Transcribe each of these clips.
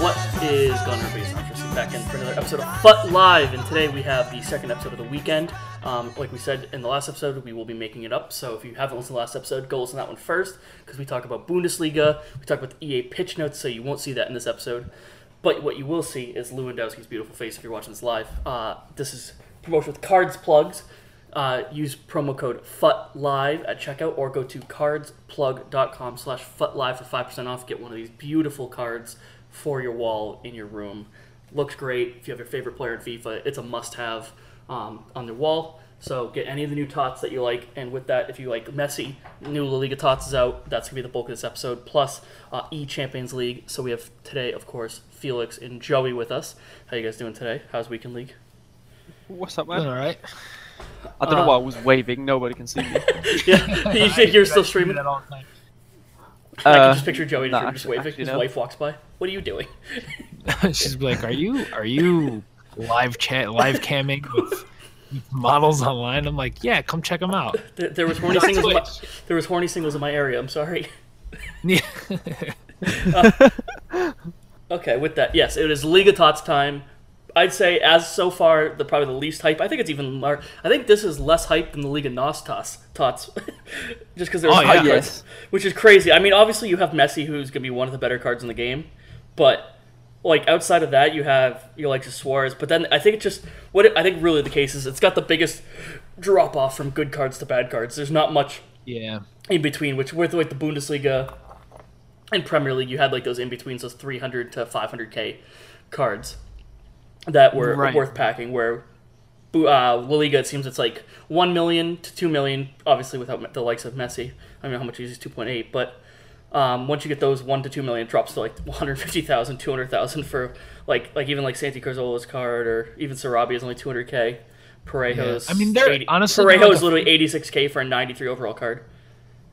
What is going on, everybody? It's Andre back in for another episode of FUT Live, and today we have the second episode of the weekend. Um, like we said in the last episode, we will be making it up. So if you haven't listened to the last episode, go listen to that one first because we talk about Bundesliga, we talk about the EA pitch notes, so you won't see that in this episode. But what you will see is Lewandowski's beautiful face if you're watching this live. Uh, this is promotion with Cards Plugs. Uh, use promo code FUTLIVE at checkout or go to cardsplug.com slash FUTLIVE for 5% off. Get one of these beautiful cards for your wall in your room. Looks great. If you have your favorite player in FIFA, it's a must-have um, on the wall. So get any of the new tots that you like, and with that, if you like Messi, new La Liga tots is out. That's gonna be the bulk of this episode. Plus uh, E Champions League. So we have today, of course, Felix and Joey with us. How you guys doing today? How's weekend league? What's up, Doing man? all right. I don't know Uh, why I was waving. Nobody can see me. yeah, you think you're still streaming? That all the time. I can Uh, just picture Joey nah, just waving. actually, His no. wife walks by. What are you doing? She's like, "Are you are you live chat live camming with models online?" I'm like, "Yeah, come check them out." There, there was horny singles. In my, there was horny singles in my area. I'm sorry. Yeah. Okay, with that, yes, it is Liga Tots time. I'd say as so far the probably the least hype. I think it's even more. I think this is less hype than the League of Tots, tots. just because there's Oh, yeah. hype Yes. cards, which is crazy. I mean, obviously you have Messi, who's gonna be one of the better cards in the game, but like outside of that, you have you like just Suarez. But then I think it's just what it, I think really the case is it's got the biggest drop off from good cards to bad cards. There's not much yeah. in between, which with like the Bundesliga and Premier League, you had like those in betweens, those 300 to 500k cards that were Right. worth packing. Where uh, La Liga, it seems it's like 1 million to 2 million, obviously without the likes of Messi. I don't know how much he uses 2.8, but um, once you get those 1 to 2 million, it drops to like 150,000, 200,000 for like like even like Santi Cazorla's card or even Sarabi is only 200k. Parejo's Yeah. I mean, they're- 80 honestly, they're Parejo like is a- literally 86k for a 93 overall card.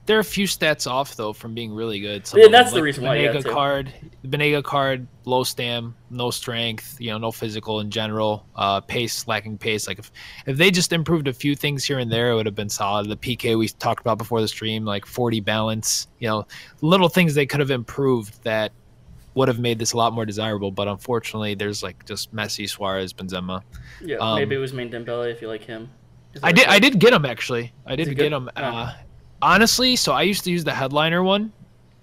They're a few stats off though from being really good. Some Yeah, them, that's the reason why, Banega card, the Banega card, low stam, no strength, you know, no physical in general. Uh, pace, lacking pace. Like if if they just improved a few things here and there, it would have been solid. The PK we talked about before the stream, like 40 balance, you know, little things they could have improved that would have made this a lot more desirable. But unfortunately, there's like just Messi, Suarez, Benzema. Yeah, Um, maybe it was main Dembele if you like him. I did. right? I did get him actually. I did get them. Oh. Uh, honestly, so I used to use the headliner one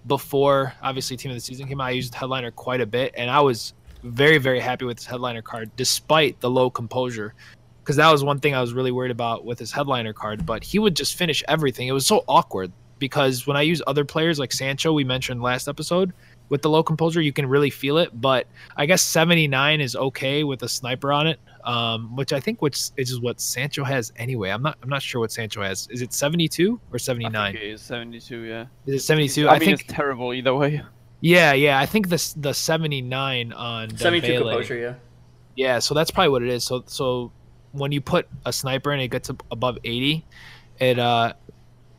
before obviously team of the season came out. I used headliner quite a bit, and I was very very happy with his headliner card despite the low composure. Because that was one thing I was really worried about with his headliner card. But he would just finish everything. It was so awkward because when I use other players like Sancho, we mentioned last episode, with the low composure, you can really feel it. But I guess 79 is okay with a sniper on it, um, which I think which is what Sancho has anyway. I'm not I'm not sure what Sancho has. Is it 72 or I 79? think it is 72, yeah. Is it 72? I, I, mean, think it's terrible either way. yeah, yeah. I think the the 79 on 72 Dembele- composure, yeah. Yeah, so that's probably what it is. So so when you put a sniper and it gets above 80, it uh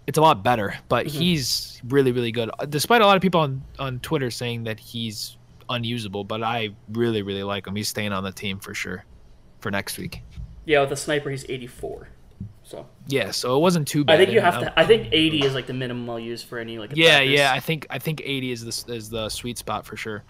it's a lot better. But Mhm. he's really really good. Despite a lot of people on on Twitter saying that he's unusable, but I really really like him. He's staying on the team for sure for next week. Yeah, with the sniper, he's 84. So Yeah, so it wasn't too bad. I think you have um, to. I think 80 is like the minimum I'll use for any like. Yeah, yeah. I think I think 80 is the is the sweet spot for sure.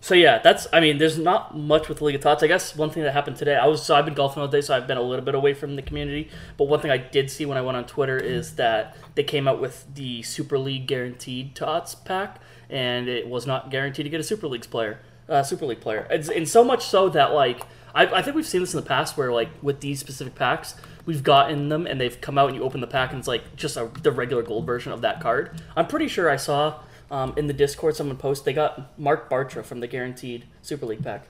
So yeah, that's. I mean, there's not much with League of Tots. I guess one thing that happened today. I was so I've been golfing all day, so I've been a little bit away from the community. But one thing I did see when I went on Twitter is that they came out with the Super League guaranteed Tots pack, and it was not guaranteed to get a Super League's player, uh, Super League player. It's, and so much so that like I, I think we've seen this in the past where like with these specific packs. We've gotten them and they've come out and you open the pack and it's like just a, the regular gold version of that card. I'm pretty sure I saw um, in the Discord someone post they got Marc Bartra from the guaranteed Super League pack.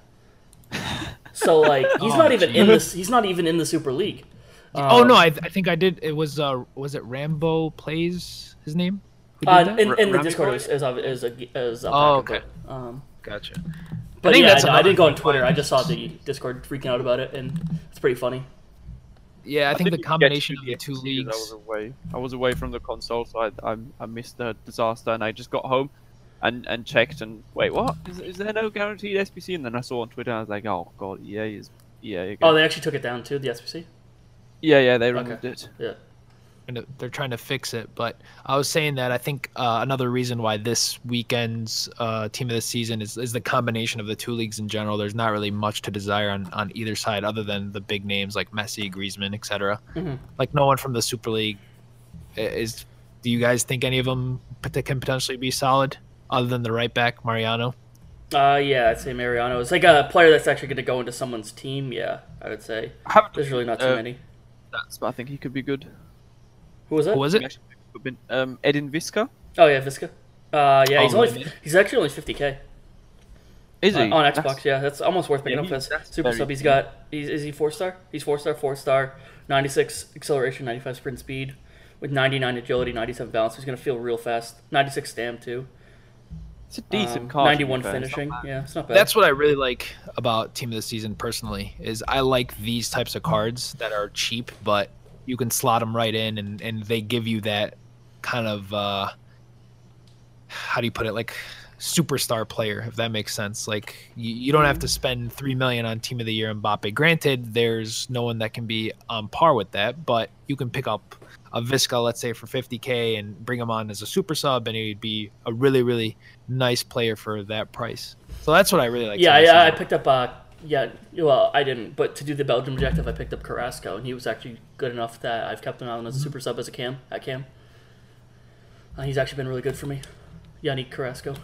So like he's Oh, not even in this. He's not even in the Super League. oh Um, no, I, I think I did. It was uh was it Rambo plays his name? Uh, that? in, in the Rami Discord Boy? is is a, is a, is a Oh, okay. um, Gotcha. But think yeah, that's I, I didn't go on Twitter. I just saw the Discord freaking out about it, and it's pretty funny. Yeah, I, think the combination of the two leagues. I was away. I was away from the console, so I, I, I missed the disaster, and I just got home and, and checked, and wait, what? Is, is there no guaranteed SPC? And then I saw on Twitter, and I was like, oh god, EA is EA again. Oh, they actually took it down too. The SPC. yeah, yeah, they Okay. removed it. Yeah. Trying to- they're trying to fix it. But I was saying that I think uh, another reason why this weekend's uh, team of the season is, is the combination of the two leagues in general. There's not really much to desire on, on either side other than the big names like Messi, Griezmann, etc. Mhm. Like no one from the Super League is. Do you guys think any of them pot- can potentially be solid other than the right back Mariano? Uh, yeah, I'd say Mariano. It's like a player that's actually going to go into someone's team. Yeah, I would say. I There's really not too Uh, many. stats, but I think he could be good. Who was it? Who was it? Actually, Um, Edin Visca. Oh yeah, Visca. Uh, yeah, he's Oh, only really? he's actually only 50k Is uh, he on That's- Xbox. Yeah, that's almost worth picking Yeah, up he- as that's super sub. He's cheap. got he's is he four star? He's four star, four star, 96 acceleration, 95 sprint speed, with 99 agility, 97 balance. He's gonna feel real fast. 96 stam too. It's a decent Um, card. 91 fair, it's finishing. Yeah, it's not bad. That's what I really like about Team of the Season personally is I like these types of cards that are cheap, but you can slot them right in, and and they give you that kind of uh, how do you put it like superstar player if that makes sense like you, you don't have to spend three million on team of the year Mbappe granted there's no one that can be on par with that but you can pick up a Visca let's say for 50k and bring him on as a super sub and he'd be a really really nice player for that price so that's what I really like yeah, yeah. I Season. picked up. Uh, yeah, well, I didn't, but to do the Belgium objective, I picked up Carrasco, and he was actually good enough that I've kept him on as a super sub as a cam at cam. Uh, he's actually been really good for me. Yannick Carrasco.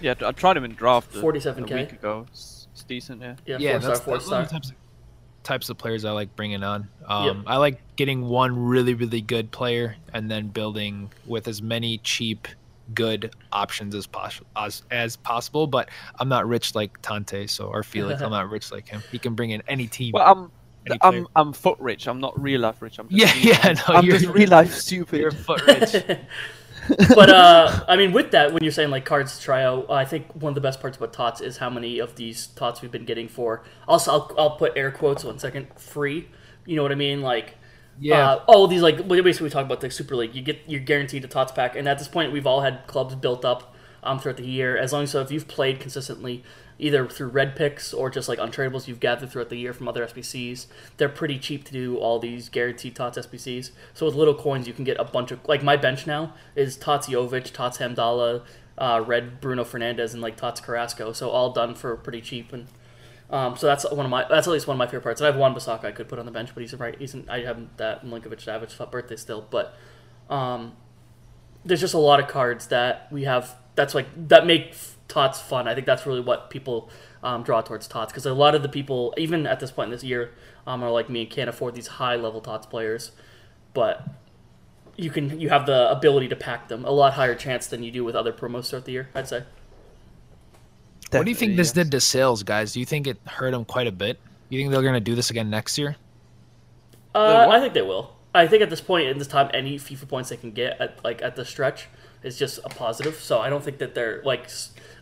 Yeah, I tried him in draft a, a 47K. week ago. It's, it's decent, yeah. Yeah, yeah, four star, that's, four those are star. the types of, types of players I like bringing on. Um, Yep. I like getting one really, really good player and then building with as many cheap, good options as possible as, as possible. But I'm not rich like Tante, so or Felix. I'm not rich like him. He can bring in any team. Well, I'm any. I'm I'm foot rich. I'm not real life rich. I'm just Yeah, real yeah, no, I'm you're- just real life stupid. You're foot rich. but uh, I mean, with that, when you're saying like cards to try out, I think one of the best parts about tots is how many of these tots we've been getting for. Also, I'll, I'll put air quotes one second free. You know what I mean? Like, Yeah. Uh, all these like basically we talk about the Super League. You get you're guaranteed a tots pack, and at this point, we've all had clubs built up um, throughout the year. As long as so if you've played consistently, either through red picks or just like untradables you've gathered throughout the year from other SBCs, they're pretty cheap to do all these guaranteed tots SBCs. So with little coins, you can get a bunch of like my bench now is tots Jovic, tots Hamdallah, uh, red Bruno Fernandes, and like tots Carrasco. So all done for pretty cheap and. Um, so that's one of my that's at least one of my favorite parts. And I have one Basaka I could put on the bench, but he's right. He's I haven't that Milinkovic Savic birthday still, but um, there's just a lot of cards that we have. That's like that make tots fun. I think that's really what people um, draw towards tots because a lot of the people, even at this point in this year, um, are like me and can't afford these high level tots players, but you can you have the ability to pack them a lot higher chance than you do with other promos throughout the year. I'd say. What do you think this yes. did to sales, guys? Do you think it hurt them quite a bit? You think they're going to do this again next year? Uh. I think they will. I think at this point in this time, any FIFA points they can get at like at the stretch is just a positive. So I don't think that they're like.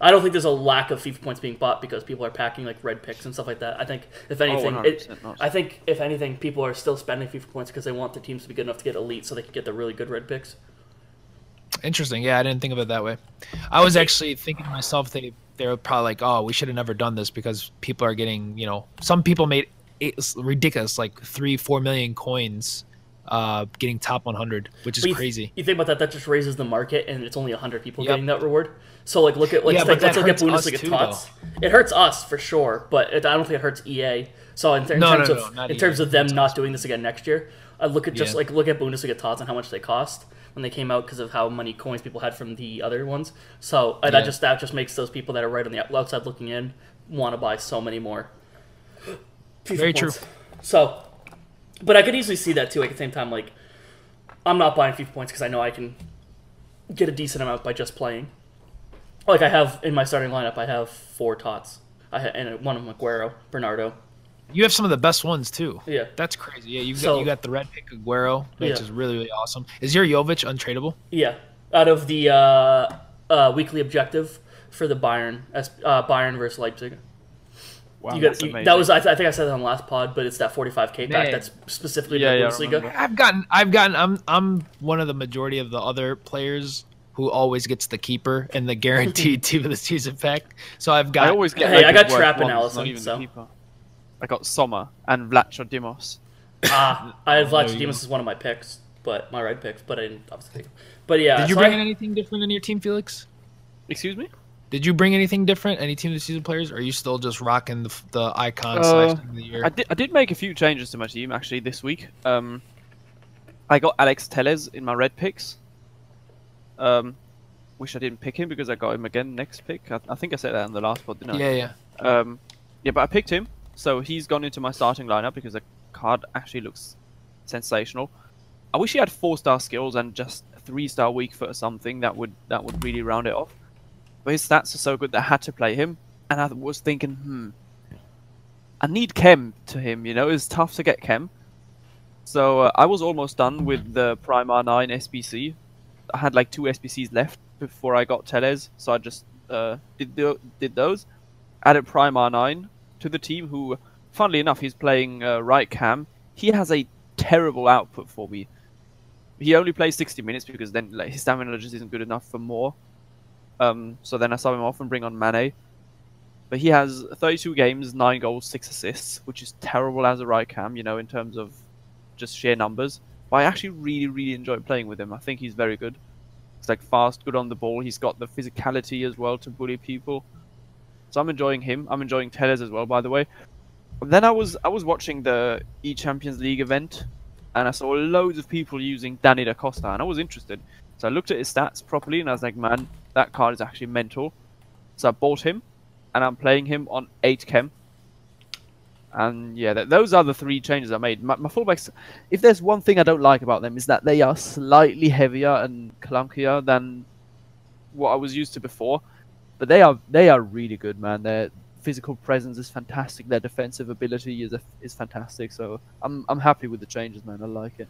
I don't think there's a lack of FIFA points being bought because people are packing like red picks and stuff like that. I think if anything, it, I think if anything, people are still spending FIFA points because they want the teams to be good enough to get elite, so they can get the really good red picks. Interesting. Yeah, I didn't think of it that way. I was actually thinking to myself they they were probably like, oh, we should have never done this because people are getting, you know, some people made it ridiculous, like three, four million coins, uh, getting top 100, which is you, crazy. You think about that? That just raises the market, and it's only hundred people Yep. getting that reward. So like, look at like Yeah, let's, look at Bundesliga too, tots. It hurts us for sure, but it, I don't think it hurts EA. So in, in No, terms no, of no, not in EA. terms of them not doing this again next year, I look at just Yeah. like look at Bundesliga tots and how much they cost when they came out because of how many coins people had from the other ones. So uh, Yeah. that just that just makes those people that are right on the outside looking in want to buy so many more. FIFA Very true. points. So, but I could easily see that too. Like, at the same time, like I'm not buying FIFA points because I know I can get a decent amount by just playing. Like I have in my starting lineup, I have four tots. I ha- and one of them Aguero, Bernardo. You have some of the best ones too. Yeah, That's crazy. Yeah, you got, So- you got the red pick Aguero, which Yeah. is really really awesome. Is your Jovic untradeable? yeah. Out of the uh, uh, weekly objective for the Bayern, as- uh, Bayern versus Leipzig. Wow, you that's got you, amazing. that was I, th- I think I said that on the last pod, but it's that 45k pack Man. that's specifically Yeah, the yeah, I Bundesliga. remember. I've gotten I've gotten I'm I'm one of the majority of the other players who always gets the keeper and the guaranteed team of the season pack. So I've got I always get. Hey, like, I got Trapp and ones, Alisson, not so. The keeper. I got Sommer and Vlachodimos. Ah, I had There you Vlachodimos go. as one of my picks, but my red picks, but I didn't obviously. But yeah, Did you so bring I- in anything different in your team, Felix? Excuse me. Did you bring anything different? Any team of the season players? Or are you still just rocking the, the icon Uh, slash of the year? I did, I did make a few changes to my team actually this week. Um, I got Alex Telles in my red picks. Um, wish I didn't pick him because I got him again next pick. I, I think I said that in the last pod, didn't I? yeah, yeah. Um, yeah, but I picked him, so he's gone into my starting lineup because the card actually looks sensational. I wish he had four star skills and just three star weak foot or something that would that would really round it off. But his stats are so good that I had to play him, and I was thinking, hmm, I need Chem to him. You know, it's tough to get Chem. So uh, I was almost done with the Primar 9 SBC. I had like two SBCs left before I got Telles, so I just uh, did the, did those. Added Primar 9 to the team, who, funnily enough, he's playing uh, right cam. He has a terrible output for me. He only plays 60 minutes because then like, his stamina just isn't good enough for more. Um, so then I sub him off and bring on Mane. But he has 32 games, 9 goals, 6 assists, which is terrible as a right cam, you know, in terms of just sheer numbers. But I actually really, really enjoy playing with him. I think he's very good. He's like fast, good on the ball. He's got the physicality as well to bully people. So I'm enjoying him. I'm enjoying Telles as well, by the way. Then I was I was watching the E Champions League event, and I saw loads of people using Danny da Costa, and I was interested. So I looked at his stats properly, and I was like, man, that card is actually mental. So I bought him, and I'm playing him on 8 chem. And yeah, th- those are the three changes I made. My, my fullbacks, if there's one thing I don't like about them, is that they are slightly heavier and clunkier than what I was used to before. But they are they are really good, man. Their physical presence is fantastic. Their defensive ability is is fantastic. So I'm I'm happy with the changes, man. I like it.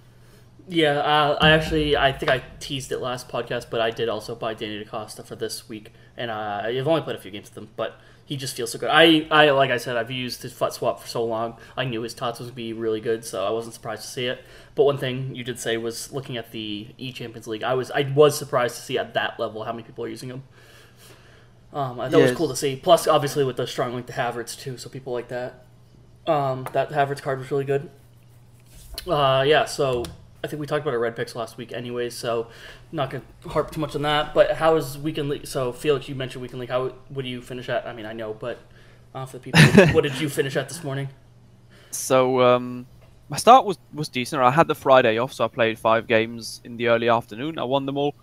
Yeah, uh, I actually I think I teased it last podcast, but I did also buy Danny da Costa for this week, and uh, I've only played a few games with him, but he just feels so good. I, I like I said, I've used his foot swap for so long. I knew his tots gonna be really good, so I wasn't surprised to see it. But one thing you did say was looking at the E Champions League, I was I was surprised to see at that level how many people are using him. Um, I thought it was cool to see. Plus, obviously with the strong link to Havertz too, so people like that. Um, that Havertz card was really good. Uh, yeah, so I think we talked about our red picks last week, anyways. So not gonna harp too much on that. But how is weekend league? So Felix, you mentioned weekend league. How would you finish at? I mean, I know, but uh, for the people, what did you finish at this morning? So um, my start was was decent. I had the Friday off, so I played five games in the early afternoon. I won them all.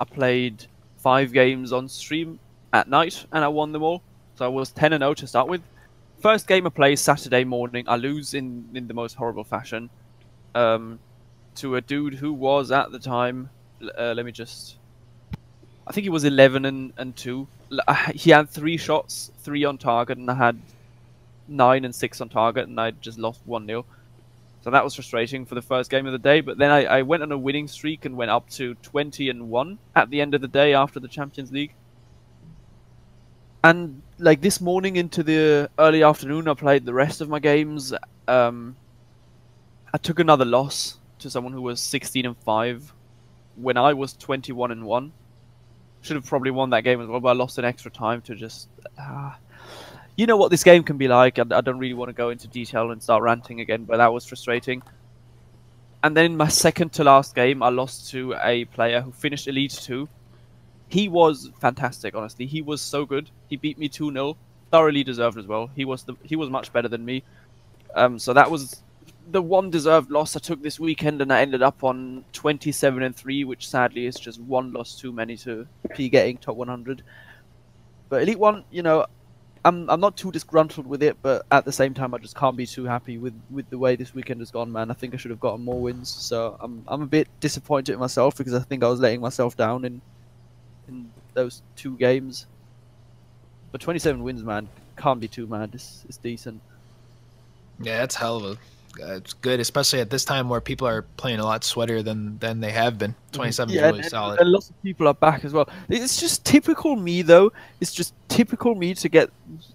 I played five games on stream at night, and I won them all. So I was ten and zero to start with. First game I played Saturday morning. I lose in in the most horrible fashion. Um, to a dude who was at the time. Uh, let me just. I think he was eleven and and two. He had three shots, three on target, and I had nine and six on target, and I just lost one 0 So that was frustrating for the first game of the day. But then I, I went on a winning streak and went up to twenty and one at the end of the day after the Champions League. And like this morning into the early afternoon, I played the rest of my games. Um, I took another loss to someone who was sixteen and five when I was twenty one and one. Should have probably won that game as well, but I lost an extra time to just. ah you know what this game can be like. and I don't really want to go into detail and start ranting again, but that was frustrating. And then in my second to last game, I lost to a player who finished Elite 2. He was fantastic, honestly. He was so good. He beat me 2 0. Thoroughly deserved as well. He was the, he was much better than me. Um, so that was the one deserved loss I took this weekend, and I ended up on 27 and 3, which sadly is just one loss too many to be getting top 100. But Elite 1, you know, I'm I'm not too disgruntled with it, but at the same time, I just can't be too happy with, with the way this weekend has gone, man. I think I should have gotten more wins, so I'm I'm a bit disappointed in myself because I think I was letting myself down in in those two games. But 27 wins, man, can't be too mad. It's it's decent. Yeah, that's hell of a. Uh, it's good, especially at this time where people are playing a lot sweatier than than they have been. Twenty seven Yeah, is really and, solid. and lots of people are back as well. It's just typical me, though. It's just typical me to get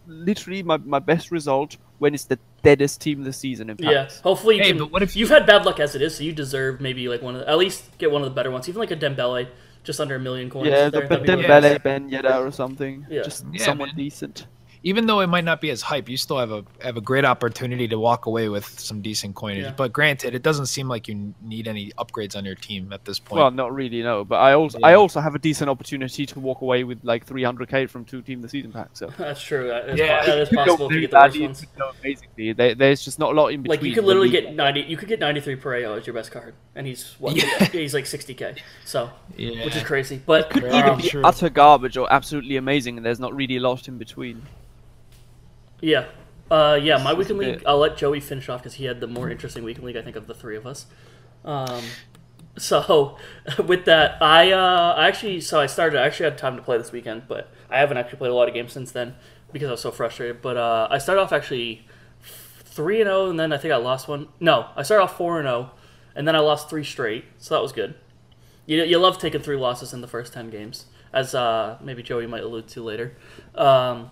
literally my, my best result when it's the deadest team of the season. In fact. Yeah, hopefully you Hey, can. but what if you've had bad luck as it is, so you deserve maybe like one of the, at least get one of the better ones, even like a Dembele, just under a million coins. Yeah, the there, that'd Dembele, really nice. Ben Yedder or something. Yeah. Just Yeah, someone man. decent. Even though it might not be as hype, you still have a have a great opportunity to walk away with some decent coinage. Yeah. But granted, it doesn't seem like you need any upgrades on your team at this point. Well, not really, no. But I also I also have a decent opportunity to walk away with like 300k from two team the season pack. So That's true. That is, Yeah, po- that is You could go possible if you get the worst ones. you could go amazingly. There's just not a lot in between. Like you could literally get ninety. You could get ninety three Pereira as your best card, and he's what? Yeah. He's like sixty k. So yeah. which is crazy. But could Yeah, either um, be sure. utter garbage or absolutely amazing, and there's not really a lot in between. Yeah, uh, yeah. My weekend league. I'll let Joey finish off because he had the more interesting weekend league. I think of the three of us. Um, so with that, I uh, I actually so I started. I actually had time to play this weekend, but I haven't actually played a lot of games since then because I was so frustrated. But uh, I started off actually three and zero, and then I think I lost one. No, I started off four and zero, and then I lost three straight. So that was good. You you love taking three losses in the first ten games, as uh, maybe Joey might allude to later. Um,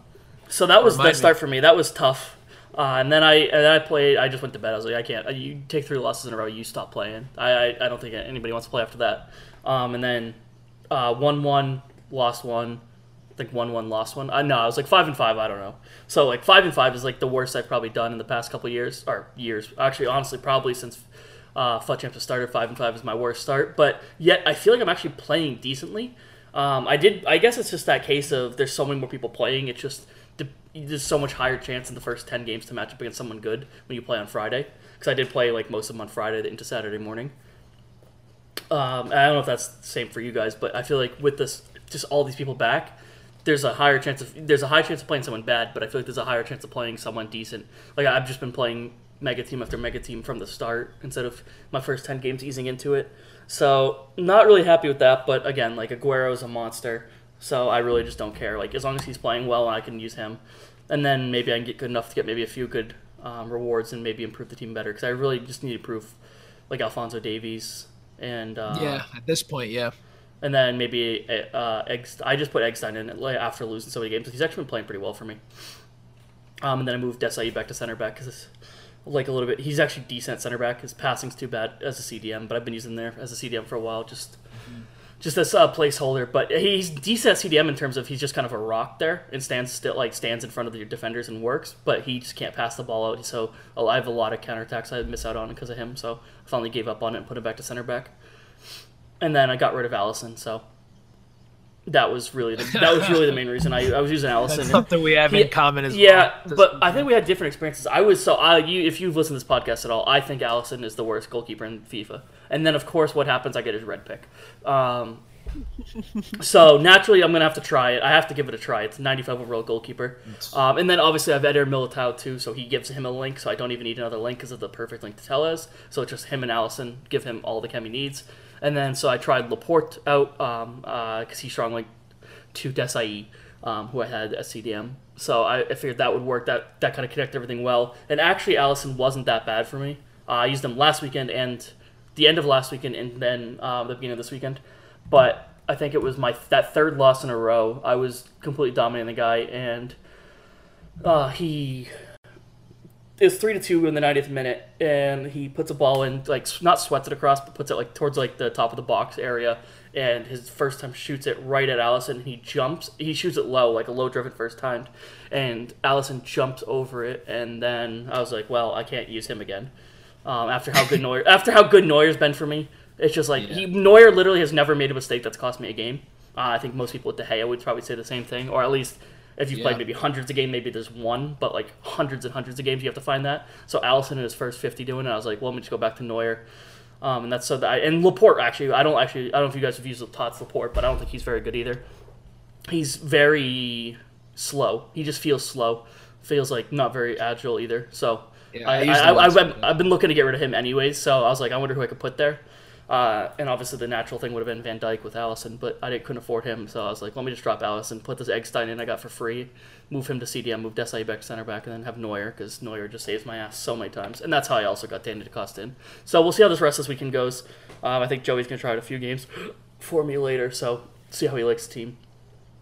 so that was the Remind me. start for me. That was tough. Uh, and then I and then I played. I just went to bed. I was like, I can't. You take three losses in a row, you stop playing. I I, I don't think anybody wants to play after that. Um, and then uh, one one, lost one. I think one one, lost one. I no, I was like five and five. I don't know. So like five and five is like the worst I've probably done in the past couple years or years. Actually, honestly, probably since uh, FUT Champs started. Five and five is my worst start. But yet I feel like I'm actually playing decently. Um, I did. I guess it's just that case of there's so many more people playing. It's just the- there's so much higher chance in the first ten games to match up against someone good when you play on Friday. Because I did play like most of them on Friday into Saturday morning. Um, I don't know if that's the same for you guys, but I feel like with this, just all these people back, there's a higher chance of there's a high chance of playing someone bad, but I feel like there's a higher chance of playing someone decent. Like I've just been playing mega team after mega team from the start instead of my first ten games easing into it. So not really happy with that. But again, like Aguero is a monster, so I really just don't care. Like as long as he's playing well, I can use him, and then maybe I can get good enough to get maybe a few good um, rewards and maybe improve the team better. Because I really just need to prove like Alphonso Davies and uh, yeah, at this point, yeah. and then maybe uh, Eggs. I just put Eggestein in it after losing so many games. He's actually been playing pretty well for me. Um, and then I moved Desai back to center back because like a little bit. He's actually decent center back. His passing's too bad as a CDM, but I've been using there as a CDM for a while, just just as a placeholder. But he's decent at CDM in terms of he's just kind of a rock there and stands still, like stands in front of your defenders and works. But he just can't pass the ball out. So oh, I have a lot of counterattacks I miss out on because of him. So I finally gave up on it and put him back to center back. And then I got rid of Alisson. So that was really the, that was really the main reason I, I was using Alisson. That's something we have Yeah, in common as yeah, well. but I think we had different experiences. I was so I you if you've listened to this podcast at all, I think Alisson is the worst goalkeeper in FIFA. And then of course, what happens? I get his red pick. Um, so naturally, I'm gonna have to try it. I have to give it a try. It's 95 overall goalkeeper. Um, and then obviously I have Eder Militao too, so he gives him a link. So I don't even need another link because of the perfect link to Telles. So it's just him and Alisson give him all the chem he needs. And then so I tried Laporte out because um, uh strong linked to Desai, um, who I had as CDM. So I, I figured that would work. That that kind of connected everything well. And actually, Alisson wasn't that bad for me. Uh, I used him last weekend and the end of last weekend, and then uh, the beginning of this weekend. But I think it was my that third loss in a row. I was completely dominating the guy, and uh, he it was three to two in the 90th minute, and he puts a ball in like not sweats it across, but puts it like towards like the top of the box area. And his first time shoots it right at Alisson. He jumps. He shoots it low, like a low driven first time, and Alisson jumps over it. And then I was like, well, I can't use him again. Um, after how good Neuer, after how good Neuer's been for me, it's just like he Neuer literally has never made a mistake that's cost me a game. Uh, I think most people at De Gea would probably say the same thing, or at least if you've Yeah. played maybe hundreds of games, maybe there's one, but like hundreds and hundreds of games, you have to find that. So Alisson in his first 50 doing it, I was like, well, let me just go back to Neuer. Um, and that's so that I, and Laporte actually, I don't actually, I don't know if you guys have used Tots Laporte, but I don't think he's very good either. He's very slow. He just feels slow. Feels like not very agile either. So Yeah, I, I I, him I've. I've been looking to get rid of him anyways. So I was like, I wonder who I could put there. Uh, and obviously the natural thing would have been Van Dijk with Alisson, but I didn't, couldn't afford him, so I was like, let me just drop Alisson, put this Eggestein in I got for free, move him to CDM, move Desai back center back, and then have Neuer because Neuer just saves my ass so many times, and that's how I also got Danny da Costa in. So we'll see how this rest of this weekend goes. Um, I think Joey's gonna try out a few games for me later, so see how he likes the team.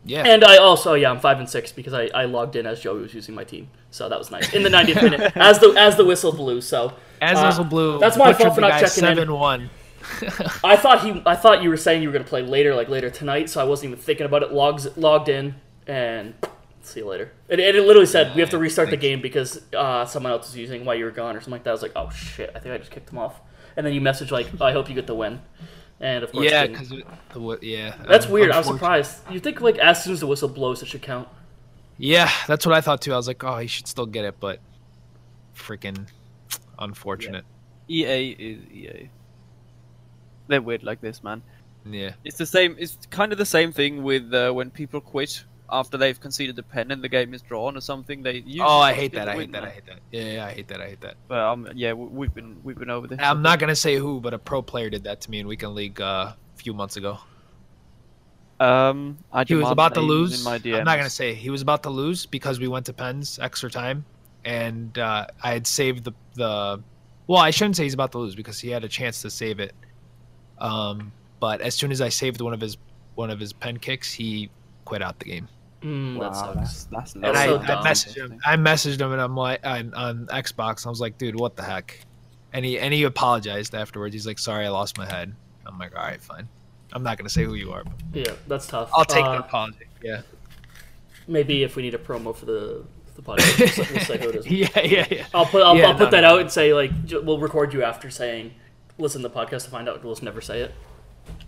Yeah. And I also, yeah, I'm five and six because I, I logged in as Joey was using my team, so that was nice in the 90th minute as the as the whistle blew. So As uh, Whistle Blue, that's my fault for not checking in. Seven one. I thought he, I thought you were saying you were gonna play later, like later tonight. So I wasn't even thinking about it. Logs logged in and see you later. And, and it literally said we have to restart the game because uh, someone else is using while you were gone or something like that. I was like, oh shit, I think I just kicked him off. And then you message like, I hope you get the win. And of course, Yeah, didn't. because yeah, that's um, weird. I was surprised. You think like as soon as the whistle blows, it should count. Yeah, that's what I thought too. I was like, oh, he should still get it, but freaking unfortunate. EA is EA. They're weird like this, man. Yeah. It's the same. It's kind of the same thing with uh, when people quit after they've conceded a pen and the game is drawn or something. They usually Oh, I hate that. I hate that. I hate that. Yeah, yeah, I hate that. I hate that. But um, yeah, we- we've been we've been over this. I'm not gonna say who, but a pro player did that to me in weekend league uh, a few months ago. Um, I he was about to lose. I'm not gonna say he was about to lose because we went to pens extra time, and uh, I had saved the the. Well, I shouldn't say he's about to lose because he had a chance to save it. Um, but as soon as I saved one of his one of his pen kicks, he quit out the game. Mm, Wow, that sucks. that's that's That's And I, so I dumb. messaged him. I messaged him, and I'm like, on, on Xbox, I was like, dude, what the heck? And he and he apologized afterwards. He's like, sorry, I lost my head. I'm like, all right, fine. I'm not gonna say who you are, but Yeah, that's tough. I'll take Uh, the apology. Yeah. Maybe if we need a promo for the the podcast, we'll say, who it is. yeah, yeah, yeah. I'll put I'll, Yeah, I'll put no, that no. out and say like we'll record you after saying listen to the podcast to find out. We'll just never say it.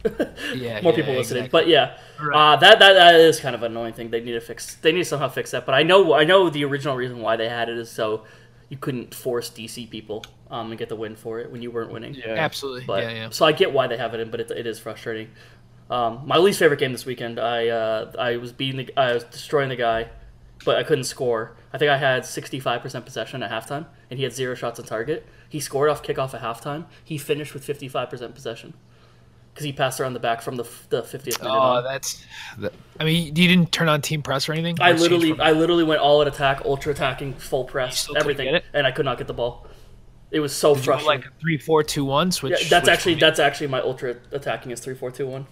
Yeah, More yeah, people listening, exactly. but yeah, Right. uh, that, that that is kind of an annoying thing. They need to fix. They need to somehow fix that. But I know I know the original reason why they had it is so you couldn't force DC people um, and get the win for it when you weren't winning. Yeah. Absolutely. But yeah, yeah. so I get why they have it in, but it, it is frustrating. Um, my least favorite game this weekend, I uh, I was beating the I was destroying the guy, but I couldn't score. I think I had 65% possession at halftime, and he had zero shots on target. He scored off kickoff at halftime. He finished with 55% possession because he passed around the back from the the 50th minute. Oh, on. that's. That, I mean, you didn't turn on team press or anything. I Or change literally from- I literally went all out attack, ultra attacking, full press, everything, and I could not get the ball. It was so Did you go frustrating. like a three, four, two, one switch. Yeah, that's switch actually that's actually my ultra attacking is three four two one.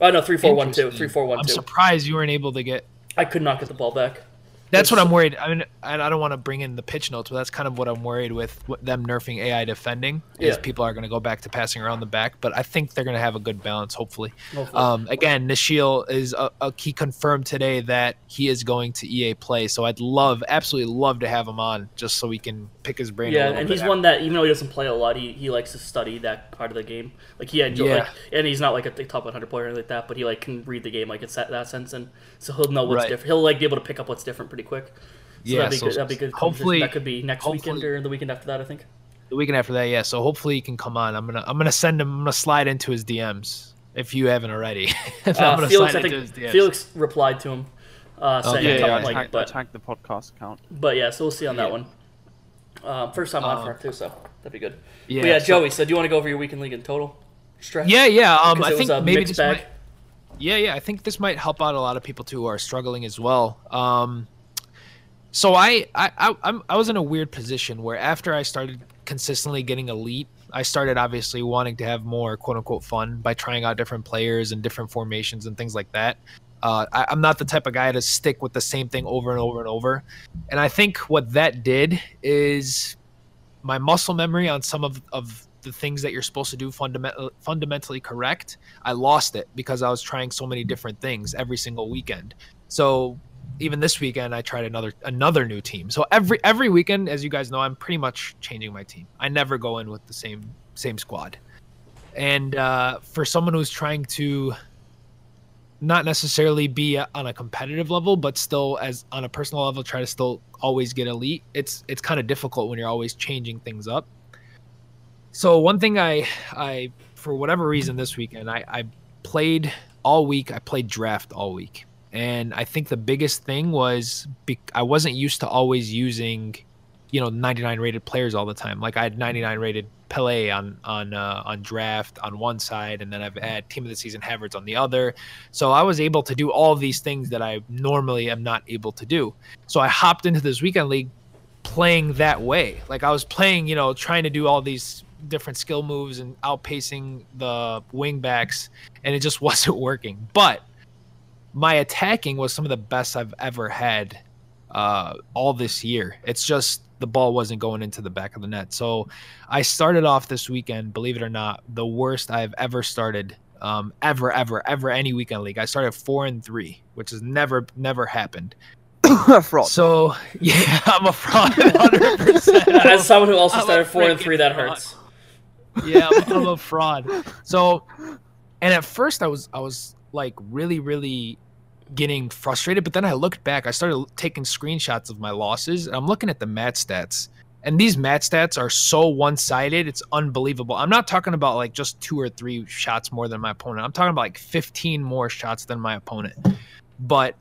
Oh no, three four one two. Interesting. Three four one I'm two. surprised you weren't able to get. I could not get the ball back. That's what I'm worried. I mean, I don't want to bring in the pitch notes, but that's kind of what I'm worried with them nerfing AI defending. Is Yeah. people are going to go back to passing around the back, but I think they're going to have a good balance. Hopefully. Hopefully. Um, again, Nishil is a, a he confirmed today that he is going to EA Play, so I'd love, absolutely love to have him on just so we can pick his brain. a yeah, little and bit he's after- one that even though he doesn't play a lot, he, he likes to study that part of the game. Like he enjoy, Yeah. like, and he's not like a top 100 player or anything like that, but he like can read the game like it's that, that sense, and so he'll know what's Right. different. He'll like be able to pick up what's different pretty quick. So Yeah, that'd be so good. That'd be good. hopefully- that could be next weekend or the weekend after that. I think. the weekend after that. Yeah, so hopefully he can come on. I'm gonna I'm gonna send him. I'm gonna slide into his DMs if you haven't already. I'm Uh, gonna Felix, slide I into think his DMs. Felix replied to him, uh, saying Okay, Yeah, a yeah, I like, tagged, I but tagged the podcast account. but yeah, so we'll see on that Yeah. one. Uh, first time on Um, for him too, so that'd be good. yeah, But yeah, so- Joey. So do you want to go over your weekend league in total? Stretch? Yeah, yeah. Um, I think maybe this bag. might. Yeah, yeah. I think this might help out a lot of people too who are struggling as well. Um, so I, I, I, I'm, I was in a weird position where after I started consistently getting elite, I started obviously wanting to have more quote unquote fun by trying out different players and different formations and things like that. Uh, I, I'm not the type of guy to stick with the same thing over and over and over. And I think what that did is my muscle memory on some of, of the things that you're supposed to do fundamental, fundamentally correct. I lost it because I was trying so many different things every single weekend. So even this weekend, I tried another another new team. So every every weekend, as you guys know, I'm pretty much changing my team. I never go in with the same same squad. And uh, for someone who's trying to not necessarily be on a competitive level, but still as on a personal level, try to still always get elite. It's it's kind of difficult when you're always changing things up. So one thing I I for whatever reason this weekend I, I played all week. I played draft all week, and I think the biggest thing was be, I wasn't used to always using, you know, 99 rated players all the time. Like I had 99 rated Pele on on uh, on draft on one side, and then I've had team of the season Havertz on the other. So I was able to do all these things that I normally am not able to do. So I hopped into this weekend league playing that way. Like I was playing, you know, trying to do all these different skill moves and outpacing the wing backs and it just wasn't working. But my attacking was some of the best I've ever had uh, all this year. It's just the ball wasn't going into the back of the net. So I started off this weekend, believe it or not, the worst I've ever started. Um, ever, ever, ever any weekend league. I started four and three, which has never, never happened. Fraud. So yeah, I'm a fraud. 100%. As someone who also I'm started four and three, that fraud. hurts. yeah, I'm, I'm a fraud. So, and at first I was I was like really really getting frustrated, but then I looked back. I started taking screenshots of my losses, and I'm looking at the mat stats. And these mat stats are so one-sided, it's unbelievable. I'm not talking about like just two or three shots more than my opponent. I'm talking about like 15 more shots than my opponent. But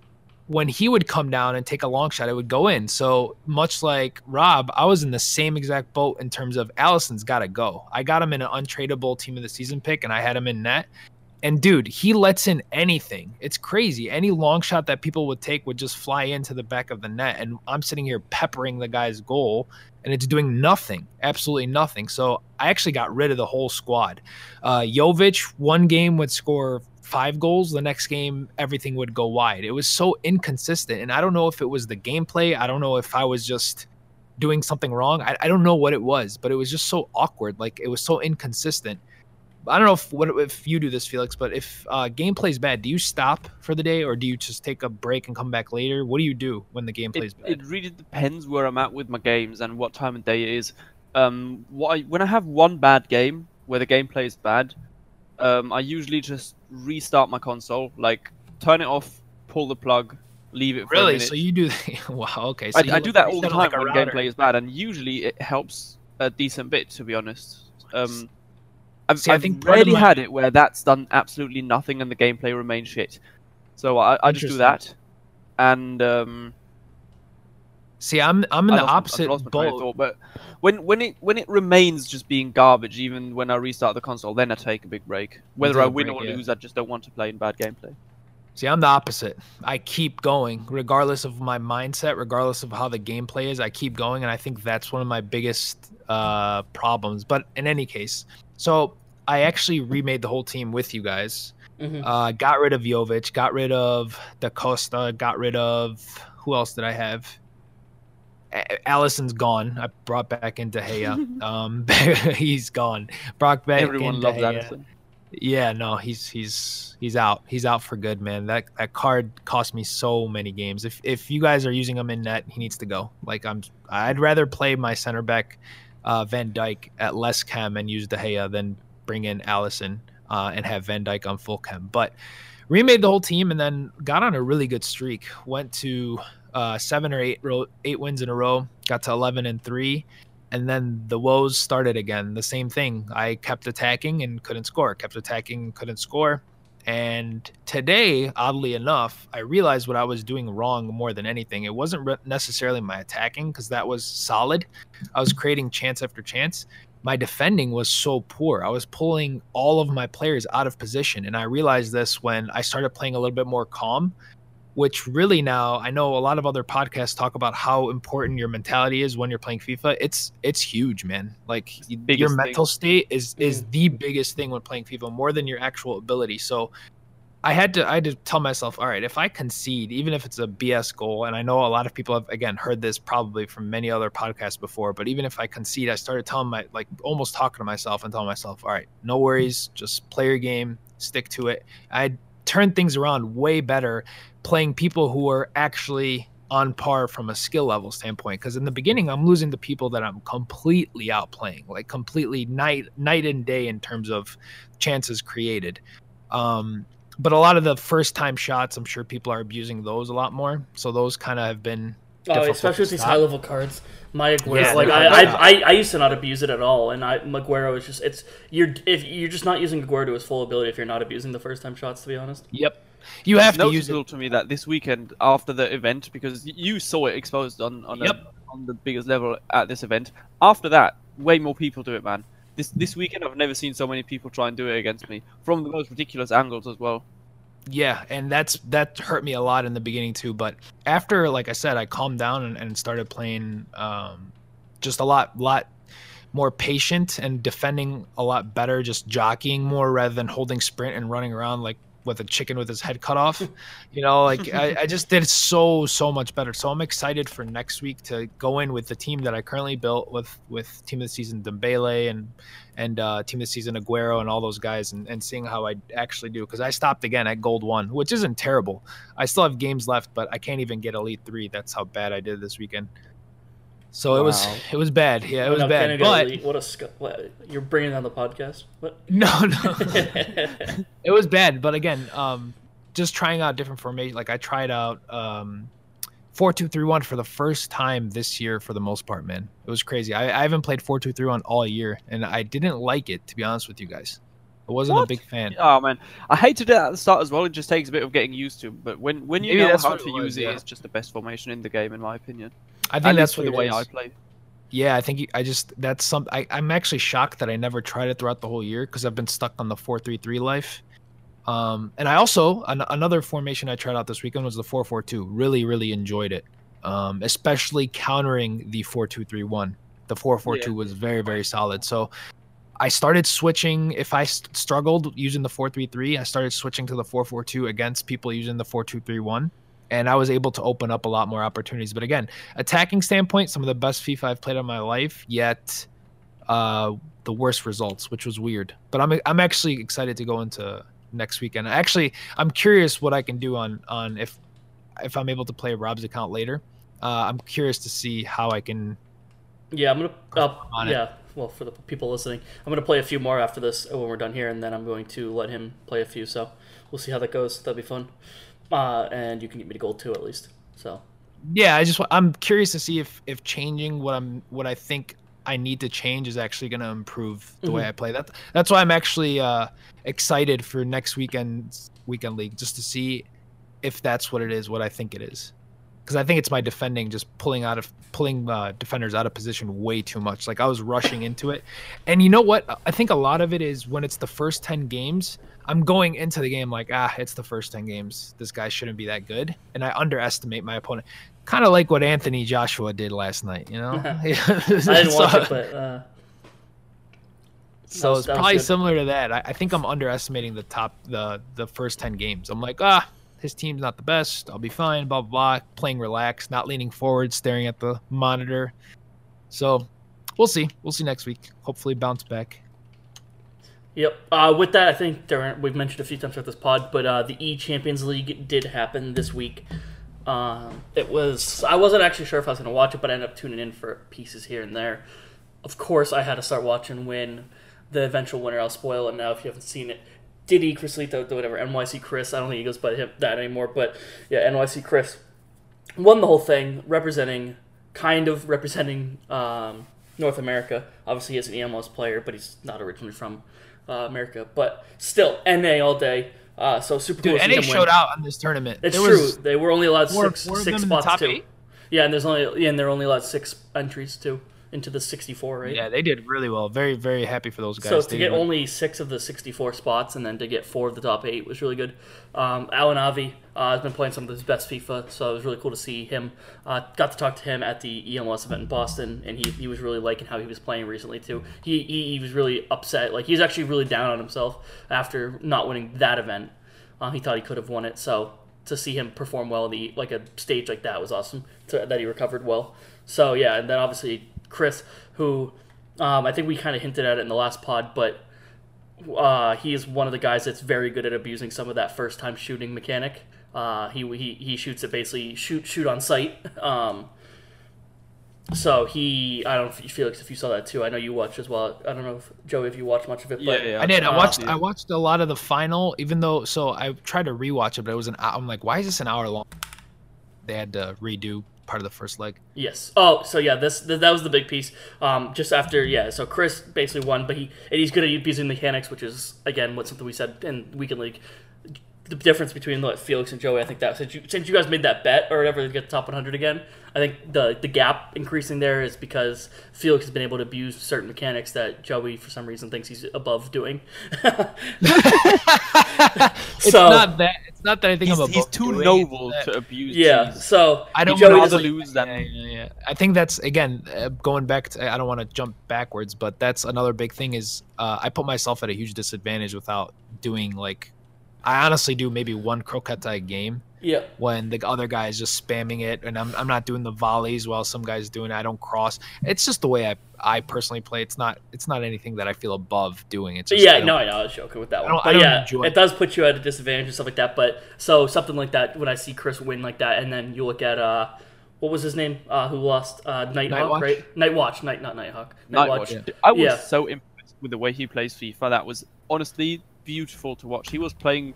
when he would come down and take a long shot, it would go in. So much like Rob, I was in the same exact boat in terms of Alisson's got to go. I got him in an untradeable team of the season pick, and I had him in net. And dude, he lets in anything. It's crazy. Any long shot that people would take would just fly into the back of the net, and I'm sitting here peppering the guy's goal, and it's doing nothing, absolutely nothing. So I actually got rid of the whole squad. Uh, Jovic, one game would score five goals. The next game, everything would go wide. It was so inconsistent. And I don't know if it was the gameplay. I don't know if I was just doing something wrong. I, I don't know what it was, but it was just so awkward. Like it was so inconsistent. I don't know if what if you do this, Felix, but if uh, gameplay is bad, do you stop for the day or do you just take a break and come back later? What do you do when the gameplay is bad? it really depends where I'm at with my games and what time of day it is. Um, what I, when I have one bad game where the gameplay is bad, um, I usually just restart my console, like turn it off, pull the plug, leave it for really? So you do? wow. Okay. So I, I do that all the time like when router. gameplay is bad, and usually it helps a decent bit, to be honest. Um, I've, See, I I've think part rarely my- had it where that's done absolutely nothing and the gameplay remains shit. So I, I just do that, and um, See, I'm I'm in the opposite my boat. thought, but when when it when it remains just being garbage, even when I restart the console, then I take a big break. Whether I win break, or yeah. lose, I just don't want to play in bad gameplay. See, I'm the opposite. I keep going, regardless of my mindset, regardless of how the gameplay is. I keep going, and I think that's one of my biggest uh, problems. But in any case, so I actually remade the whole team with you guys. Mhm. Uh, got rid of Jovic, got rid of Da Costa, got rid of who else did I have? A- Alisson's gone. I brought back in De Gea. um, he's gone. Brock back Everyone into loves Haya. Addison. Yeah, no, he's he's he's out. He's out for good, man. That that card cost me so many games. If if you guys are using him in net, he needs to go. Like I'm, I'd rather play my center back, uh, Van Dijk at less chem and use De Gea then bring in Alisson uh, and have Van Dijk on full chem. But remade the whole team and then got on a really good streak. Went to uh, seven or eight ro- eight wins in a row. Got to eleven and three and then the woes started again. The same thing. I kept attacking and couldn't score. Kept attacking, couldn't score. And today, oddly enough, I realized what I was doing wrong more than anything. It wasn't re- necessarily my attacking because that was solid. I was creating chance after chance. My defending was so poor. I was pulling all of my players out of position. And I realized this when I started playing a little bit more calm which really now I know a lot of other podcasts talk about how important your mentality is when you're playing FIFA. It's it's huge, man. Like your biggest thing. mental state is is mm-hmm. the biggest thing when playing FIFA, more than your actual ability. So I had to I had to tell myself, all right, if I concede, even if it's a BS goal, and I know a lot of people have again heard this probably from many other podcasts before, but even if I concede, I started telling my like almost talking to myself and telling myself, all right, no worries, just play your game, stick to it. I turned things around way better playing people who are actually on par from a skill level standpoint. Because in the beginning i'm losing the people that i'm completely outplaying like completely night night and day in terms of chances created. Um but a lot of the first time shots i'm sure people are abusing those a lot more. So those kind of have been Oh, especially with these high level cards. My Aguero, Yeah, like they're I, hard to I, I, I used to not abuse it at all, and I Maguero is just it's you're if you're just not using Aguero to his full ability if you're not abusing the first time shots. To be honest, yep you have to It's use it to me that this weekend after the event, because you saw it exposed on on, a- on the biggest level at this event. After that, way more people do it, man. This this weekend, I've never seen so many people try and do it against me from the most ridiculous angles as well. Yeah, and that's that hurt me a lot in the beginning too. But after, like I said, I calmed down and, and started playing um, just a lot, lot more patient and defending a lot better, just jockeying more rather than holding sprint and running around like with a chicken with his head cut off. You know, like I, I just did so so much better. So I'm excited for next week to go in with the team that I currently built with with team of the season Dembele and and uh, team of the season Aguero and all those guys and, and seeing how I actually do because I stopped again at gold one, which isn't terrible. I still have games left, but I can't even get elite three. That's how bad I did this weekend. So it was it was bad. Yeah, it Went was up bad. Canada But Elite. what a sc- what, you're bringing on the podcast. What? no, no. it was bad but again um just trying out different formation like i tried out um 4231 for the first time this year for the most part man it was crazy i, I haven't played 4231 all year and i didn't like it to be honest with you guys i wasn't What? a big fan Oh man, I hate to do that at the start as well. It just takes a bit of getting used to. But when when you Maybe know how to use it, yeah. it's just the best formation in the game, in my opinion. i think least that's for the way is. I play. yeah i think you, i just that's some I, i'm actually shocked that i never tried it throughout the whole year because i've been stuck on the 433 life um and i also an, another formation i tried out this weekend was the 442 really really enjoyed it um especially countering the 4231 the 442 was very very solid so i started switching if i st- struggled using the 433 i started switching to the 442 against people using the 4231 and i was able to open up a lot more opportunities but again attacking standpoint, some of the best FIFA I've played in my life, yet uh, the worst results, which was weird. But I'm I'm actually excited to go into next weekend. Actually, I'm curious what I can do on on if if I'm able to play Rob's account later. Uh, I'm curious to see how I can. Yeah, I'm gonna. Uh, On it. Well, for the people listening, I'm gonna play a few more after this when we're done here, and then I'm going to let him play a few. So we'll see how that goes. That'll be fun. Uh, and you can get me to gold too, at least. So Yeah, I just I'm curious to see if if changing what I'm what I think I need to change is actually going to improve the way I play. That that's why I'm actually uh, excited for next weekend's weekend league just to see if that's what it is, what I think it is. Because I think it's my defending just pulling out of pulling uh, defenders out of position way too much. Like I was rushing into it, and you know what? I think a lot of it is when it's the first ten games. I'm going into the game like ah, it's the first ten games. This guy shouldn't be that good, and I underestimate my opponent. Kind of like what Anthony Joshua did last night, you know. I didn't watch So- it, but uh, so it's probably similar to that. I, I think I'm underestimating the top the the first ten games. I'm like, ah, his team's not the best. I'll be fine. Blah blah blah. Playing relaxed, not leaning forward, staring at the monitor. So we'll see. We'll see next week. Hopefully bounce back. Yep. Uh, with that, I think we've mentioned a few times throughout this pod, but uh, the E Champions League did happen this week. Um, it was I wasn't actually sure if I was going to watch it, but I ended up tuning in for pieces here and there. Of course, I had to start watching when the eventual winner. I'll spoil it now if you haven't seen it. Diddy Chris Chrislito, whatever NYC Chris. I don't think he goes by him that anymore, but yeah, NYC Chris won the whole thing, representing kind of representing um, North America. Obviously, he is an EMLS player, but he's not originally from uh, America. But still, NA all day. Uh, so super cool. Dude, to see NA showed win. out on this tournament. It's There true. They were only allowed four- six, four six them in the spots too. eight? Yeah, and there's only yeah, and they're only allowed six entries too into the 64, right? Yeah, they did really well. Very very happy for those guys. So They to get did- only six of the 64 spots and then to get four of the top eight was really good. Um, Alan Avi uh, has been playing some of his best FIFA, so it was really cool to see him. Uh, got to talk to him at the EMLS event in Boston, and he, he was really liking how he was playing recently too. He, he, he was really upset, like he was actually really down on himself after not winning that event. Uh, he thought he could have won it, so to see him perform well in the like a stage like that was awesome. To, that he recovered well. So yeah, and then obviously Chris, who um, I think we kind of hinted at it in the last pod, but uh, he is one of the guys that's very good at abusing some of that first time shooting mechanic. Uh, he, he he shoots it basically shoot shoot on sight. Um, so he I don't know if Felix if you saw that too. I know you watched as well. I don't know if Joey if you watched much of it, but Yeah, yeah. I did. I Uh, watched. yeah. I watched a lot of the final, even though. So I tried to rewatch it, but it was an. I'm like, why is this an hour long? They had to redo part of the first leg. Yes. Oh, so yeah, this th- that was the big piece. Um, just after yeah, so Chris basically won, but he and he's good at abusing mechanics, which is again what something we said in weekend league. The difference between like, Felix and Joey, I think that since you since you guys made that bet or whatever to get the top 100 again, I think the the gap increasing there is because Felix has been able to abuse certain mechanics that Joey for some reason thinks he's above doing. It's so not that. It's not that I think He's, I'm he's too noble that- to abuse. yeah, cheese. so I don't wanna was rather like- lose than Yeah, yeah, yeah. I think that's again uh, going back to. I don't want to jump backwards, but that's another big thing. Is uh, I put myself at a huge disadvantage without doing like I honestly do maybe one croqueta a game Yeah. when the other guy is just spamming it, and I'm, I'm not doing the volleys while some guy's doing it. I don't cross. It's just the way I, I personally play. It's not it's not anything that I feel above doing. It's just, yeah, don't- no, I know. I was joking with that one. don't- I But don't yeah, enjoy it it. does put you at a disadvantage and stuff like that. But so something like that, when I see Chris win like that, and then you look at uh, what was his name? Uh, who lost? Uh, Nighthawk, Nightwatch? right? Nightwatch, Night, not Nighthawk. Nightwatch. Nightwatch. I was Yeah. so impressed with the way he plays FIFA. That was honestly beautiful to watch. He was playing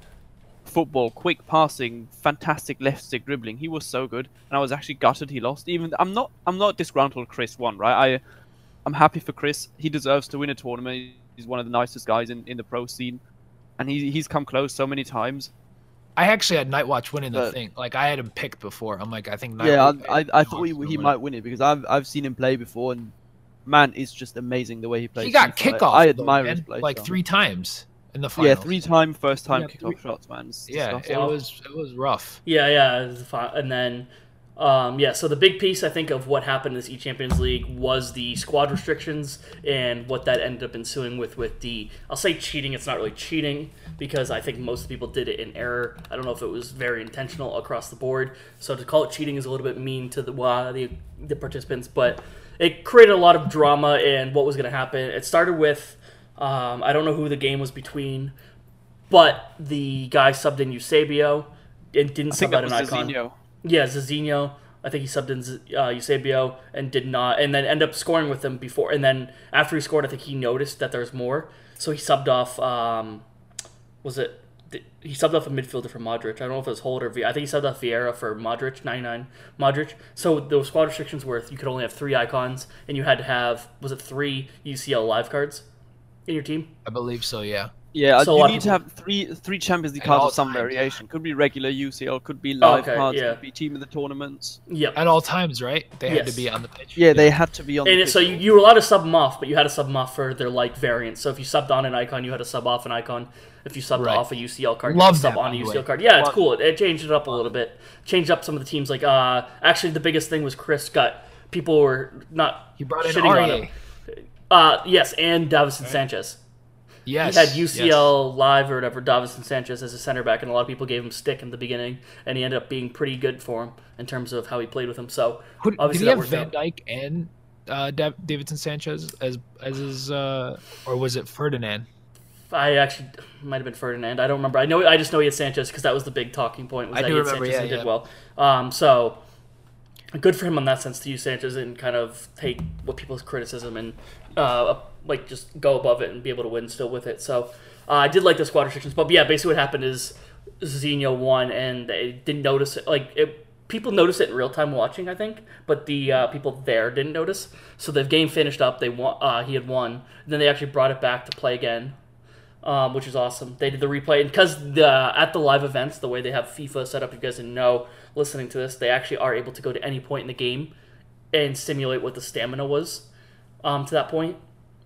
football, quick passing, fantastic left stick dribbling. He was so good, and I was actually gutted he lost. Even I'm not I'm not disgruntled. Chris won, right? I I'm happy for Chris. He deserves to win a tournament. He's one of the nicest guys in, in the pro scene, and he he's come close so many times. I actually had Nightwatch winning the But- thing. Like I had him picked before. I'm like, I think. Yeah, Nightwatch- I, I, I thought he, he might win it because I've I've seen him play before, and man, it's just amazing the way he plays. He got kickoff. I though, admire man, his play. like three times in the final. Yeah, three time first time Yeah, kickoff three- shots, man. It's Yeah, disgusting. it was it was rough. Yeah, yeah, it was fine. and then um, yeah. So the big piece I think of what happened in this E Champions League was the squad restrictions and what that ended up ensuing with with the I'll say cheating. It's not really cheating because I think most people did it in error. I don't know if it was very intentional across the board. So to call it cheating is a little bit mean to the uh, the, the participants, but it created a lot of drama and what was going to happen. It started with um, I don't know who the game was between, but the guy subbed in Eusebio and didn't sub out an icon. Zizinho. Yeah, Zizinho. I think he subbed in uh, Eusebio and did not, and then end up scoring with him before. And then after he scored, I think he noticed that there's more, so he subbed off. Um, was it? He subbed off a midfielder for Modric. I don't know if it was Holt or V. I think he subbed off Vieira for Modric, 99 Modric. So those squad restrictions were you could only have three icons, and you had to have was it three UCL live cards in your team? I believe so. Yeah. Yeah, So you lot of need to have three three Champions League At cards all of some times, yeah. variation. Could be regular UCL, could be live Okay, cards, yeah. could be team of the tournaments. Yeah, At all times, right? They had to be on the pitch. Yeah, they had to be on. And the it, so you, you were allowed to sub them off, but you had to sub them off for their like variants. So if you subbed on an icon, you had to sub off an icon. If you subbed Right. off a UCL card, you Love had to sub that, on a UCL way. card. Yeah, it's Love- cool. It, it changed it up a little bit. Changed up some of the teams. Like uh, actually, the biggest thing was Chris got people were not He brought in shitting on him. Uh, yes, and Davinson Sanchez. Yes. He had yes. UCL live or whatever, Davinson Sanchez as a center back, and a lot of people gave him stick in the beginning, and he ended up being pretty good for him in terms of how he played with him. So Who, did obviously he that have worked Van out. Dijk and uh, Dav- Davinson Sanchez as as his, uh, or was it Ferdinand? I actually might have been Ferdinand. I don't remember. I know. I just know he had Sanchez because that was the big talking point. Was I that do he had remember, Sanchez yeah, and did yeah. well. Um, so good for him in that sense to use Sanchez and kind of take what people's criticism and uh, like just go above it and be able to win still with it. So uh, I did like the squad restrictions, but yeah, basically what happened is Zinho won and they didn't notice it. Like it, people noticed it in real time watching, I think, but the uh, people there didn't notice. So the game finished up. They won. Uh, he had won. Then they actually brought it back to play again um, which is awesome. They did the replay, and because the at the live events, the way they have FIFA set up, you guys didn't know listening to this, they actually are able to go to any point in the game and simulate what the stamina was um, to that point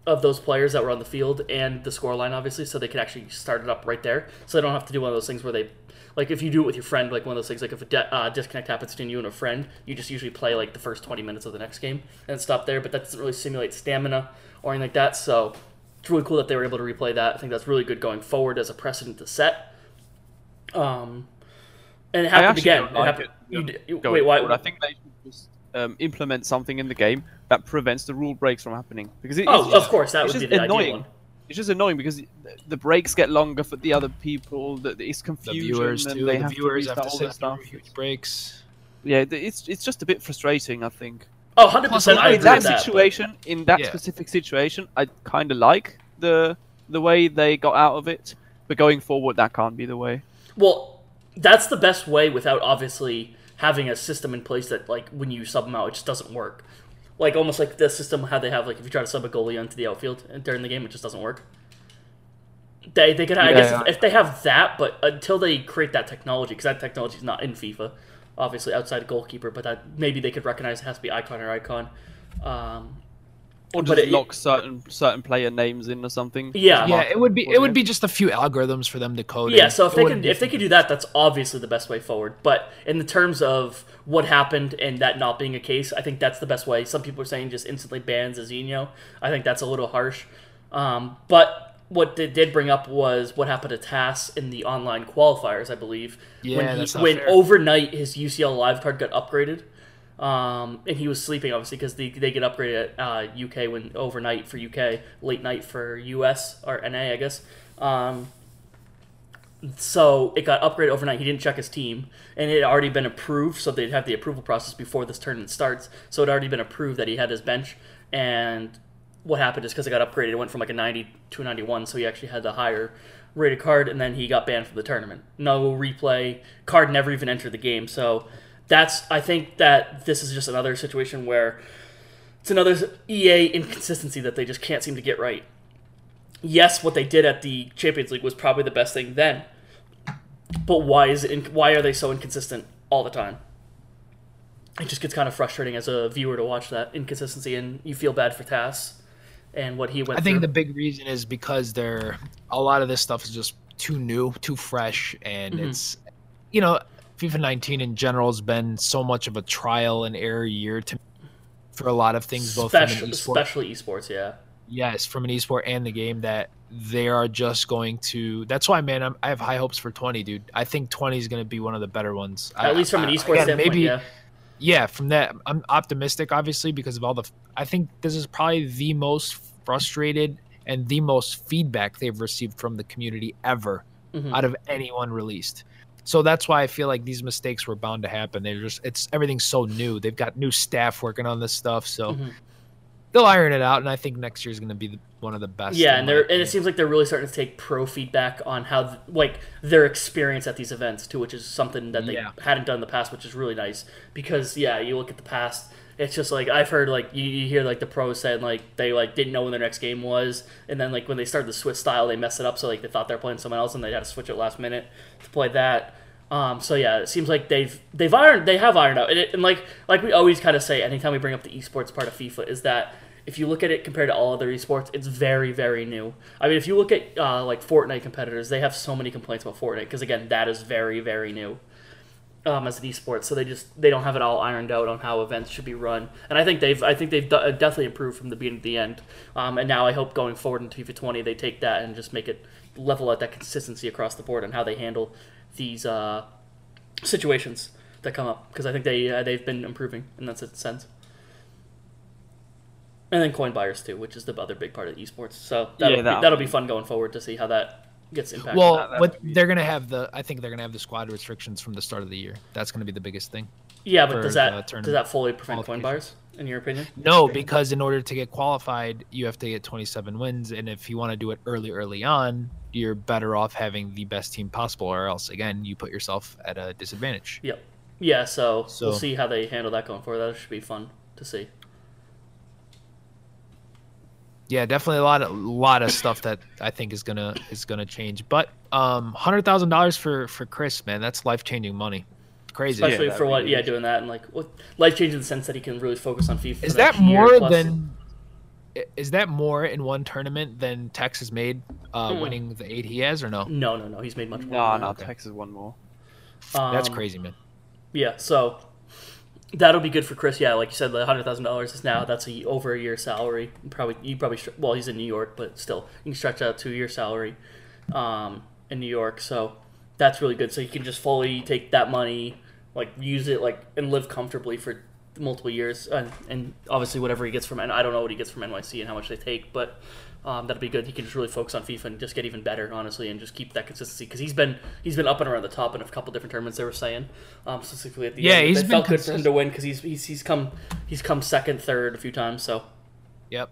of those players that were on the field and the score line, obviously, so they could actually start it up right there. So they don't have to do one of those things where they, like, if you do it with your friend, like one of those things, like if a de- uh, disconnect happens between you and a friend, you just usually play like the first 20 minutes of the next game and stop there, but that doesn't really simulate stamina or anything like that. So it's really cool that they were able to replay that. I think that's really good going forward as a precedent to set. Um, and it happened again. don't It happened. it, you d- you- going wait, why? I think they should just um, implement something in the game that prevents the rule breaks from happening. Because it, Oh, it's of just, course, that it's would be the annoying. ideal one. It's just annoying because the- the breaks get longer for the other people. That it's The viewers and too. they The have viewers to have restart to all sit stuff. through huge breaks. Yeah, th- it's it's just a bit frustrating. I think. Oh, 100 percent. Plus, I in agree that with that. but- situation, in that Yeah. specific situation, I kind of like the the way they got out of it. But going forward, that can't be the way. Well, that's the best way without obviously having a system in place that, like, when you sub them out, it just doesn't work. Like almost like the system how they have, like, if you try to sub a goalie onto the outfield during the game, it just doesn't work. They, they could, I Yeah, guess, yeah. if, they have that, but until they create that technology, because that technology is not in FIFA, obviously outside goalkeeper, but that maybe they could recognize it has to be icon or icon. Um, Or But just it- lock certain certain player names in or something. Yeah. Yeah, it would be it would be just a few algorithms for them to code. Yeah, in. so if It they wouldn't could if they could do that, that's obviously the best way forward. But in the terms of what happened and that not being a case, I think that's the best way. Some people are saying just instantly ban Zizinho. I think that's a little harsh. Um, but what they did bring up was what happened to Tass in the online qualifiers, I believe. Yeah, when he, that's not when fair. overnight his UCL live card got upgraded, um, and he was sleeping obviously because they, they get upgraded at uh, UK when overnight for UK, late night for US or NA, I guess. Um, so it got upgraded overnight. He didn't check his team, and it had already been approved. So they'd have the approval process before this tournament starts. So it had already been approved that he had his bench. And what happened is because it got upgraded, it went from like a 90 to a 91. So he actually had the higher rated card, and then he got banned from the tournament. No replay. Card never even entered the game. So that's I think that this is just another situation where it's another EA inconsistency that they just can't seem to get right yes, what they did at the Champions League was probably the best thing then. But why is it? In, why are they so inconsistent all the time? It just gets kind of frustrating as a viewer to watch that inconsistency, and you feel bad for Tass and what he went through. I think through. the big reason is because they're a lot of this stuff is just too new, too fresh, and Mhm. it's you know FIFA 19 in general has been so much of a trial and error year to for a lot of things, both an esport, especially esports, yeah. yes, from an esport and the game that they are just going to. That's why, man, I'm, I have high hopes for 20, dude. I think 20 is going to be one of the better ones. At I- least from an esports standpoint, maybe yeah. yeah from that i'm optimistic obviously because of all the i think this is probably the most frustrated and the most feedback they've received from the community ever Mhm. out of anyone released so that's why i feel like these mistakes were bound to happen they're just it's everything's so new they've got new staff working on this stuff so Mhm. they'll iron it out and i think next year is going to be the, one of the best Yeah, and they're and it seems like they're really starting to take pro feedback on how th- like their experience at these events too, which is something that they Yeah. hadn't done in the past, which is really nice because yeah, you look at the past, it's just like I've heard like you, you hear like the pros said like they like didn't know when their next game was, and then like when they started the Swiss style, they messed it up, so like they thought they were playing someone else and they had to switch it last minute to play that. Um, so yeah, it seems like they've they've ironed they have ironed out, and, it, and like like we always kind of say, anytime we bring up the esports part of FIFA, is that if you look at it compared to all other esports, it's very, very new. I mean, if you look at uh, like Fortnite competitors, they have so many complaints about Fortnite because again, that is very, very new um, as an esport. So they just they don't have it all ironed out on how events should be run. And I think they've I think they've de- definitely improved from the beginning to the end. Um, and now I hope going forward in FIFA 20 they take that and just make it level out that consistency across the board on how they handle these uh, situations that come up because I think they uh, they've been improving in that sense. And then coin buyers too, which is the other big part of esports. So that'll, Yeah, that be, that'll be fun going forward to see how that gets impacted. well that- that what they're going to have the i think they're going to have the squad restrictions from the start of the year that's going to be the biggest thing yeah, but for does the that tournament does that fully prevent coin qualification. buyers in your opinion? No, because in order to get qualified, you have to get 27 wins, and if you want to do it early, early on, you're better off having the best team possible, or else again, you put yourself at a disadvantage. Yep. Yeah, so, So- we'll see how they handle that going forward. That should be fun to see. Yeah, definitely a lot of lot of stuff that I think is gonna is gonna change. But um, hundred thousand dollars for for Chris, man, that's life changing money. Crazy. Especially that'd for be what, yeah, doing that and like life changing in the sense that he can really focus on FIFA. Is that more than? Is that more in one tournament than Tekkz has made, uh, Mm. winning the eight he has, or no? No, no, no. He's made much more. No, than no, that. Texas one more. That's Um, crazy, man. Yeah, so that'll be good for Chris. Yeah, like you said, the hundred thousand dollars is now that's a over a year salary. Probably you probably well he's in New York, but still you can stretch out to a year salary um, in New York. So that's really good. So you can just fully take that money, like use it, like and live comfortably for multiple years, and, and obviously whatever he gets from I don't know what he gets from NYC and how much they take, but. Um, that'll be good. He can just really focus on FIFA and just get even better, honestly, and just keep that consistency because he's been he's been up and around the top in a couple different tournaments. They were saying, um, specifically at the Yeah, end. he's it been felt good for him to win because he's, he's he's come he's come second, third a few times. So Yep.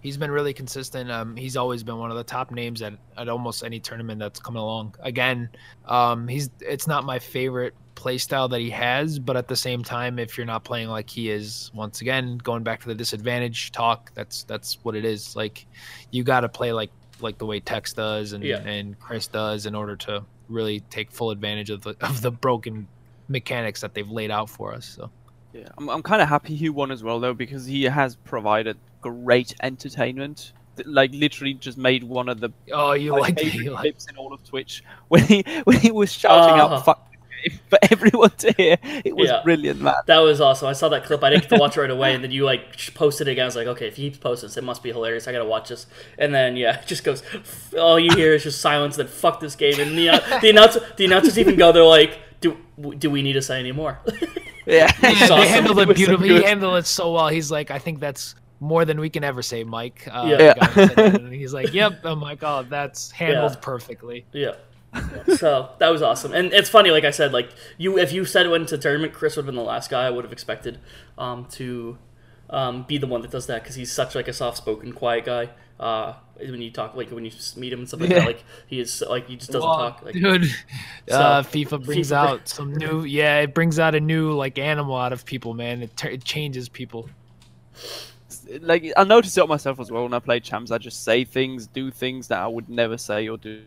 He's been really consistent. Um, he's always been one of the top names at, at almost any tournament that's coming along. Again, um, he's it's not my favorite play style that he has, but at the same time, if you're not playing like he is, once again, going back to the disadvantage talk, that's that's what it is. Like you got to play like like the way Tekkz does and Yeah. and Chris does in order to really take full advantage of the of the broken mechanics that they've laid out for us. So Yeah, I'm, I'm kind of happy he won as well though because he has provided great entertainment. Like literally, just made one of the oh, you my like favorite you like clips in all of Twitch when he when he was shouting Uh-huh. out "fuck." the game." for everyone to hear. It was Yeah. brilliant, man. That was awesome. I saw that clip. I didn't get to watch it right away, and then you like posted it again. I was like, okay, if he keeps posting this, it must be hilarious. I gotta watch this. And then yeah, it just goes. All you hear is just silence. Then fuck this game. And the uh, the announcer the announcers even go. They're like, do do we need to say any more? Yeah, Yeah, awesome. they handled It it so beautifully. he handled it so well. He's like, I think that's more than we can ever say, Mike. Uh, Yeah. Yeah. guy who said that, and he's like, Yep. I'm like, oh, that's handled Yeah. perfectly. yeah. So that was awesome, and it's funny. Like I said, like you, if you said it went to tournament, Chris would have been the last guy I would have expected um, to um, be the one that does that because he's such like a soft-spoken, quiet guy. Uh, when you talk, like when you meet him and stuff like Yeah. that, like he is like he just doesn't Well, talk. Like, dude. So, uh, FIFA brings FIFA out some new, yeah, it brings out a new like animal out of people, man. It, tur it changes people. Like I noticed it on myself as well when I play champs. I just say things, do things that I would never say or do.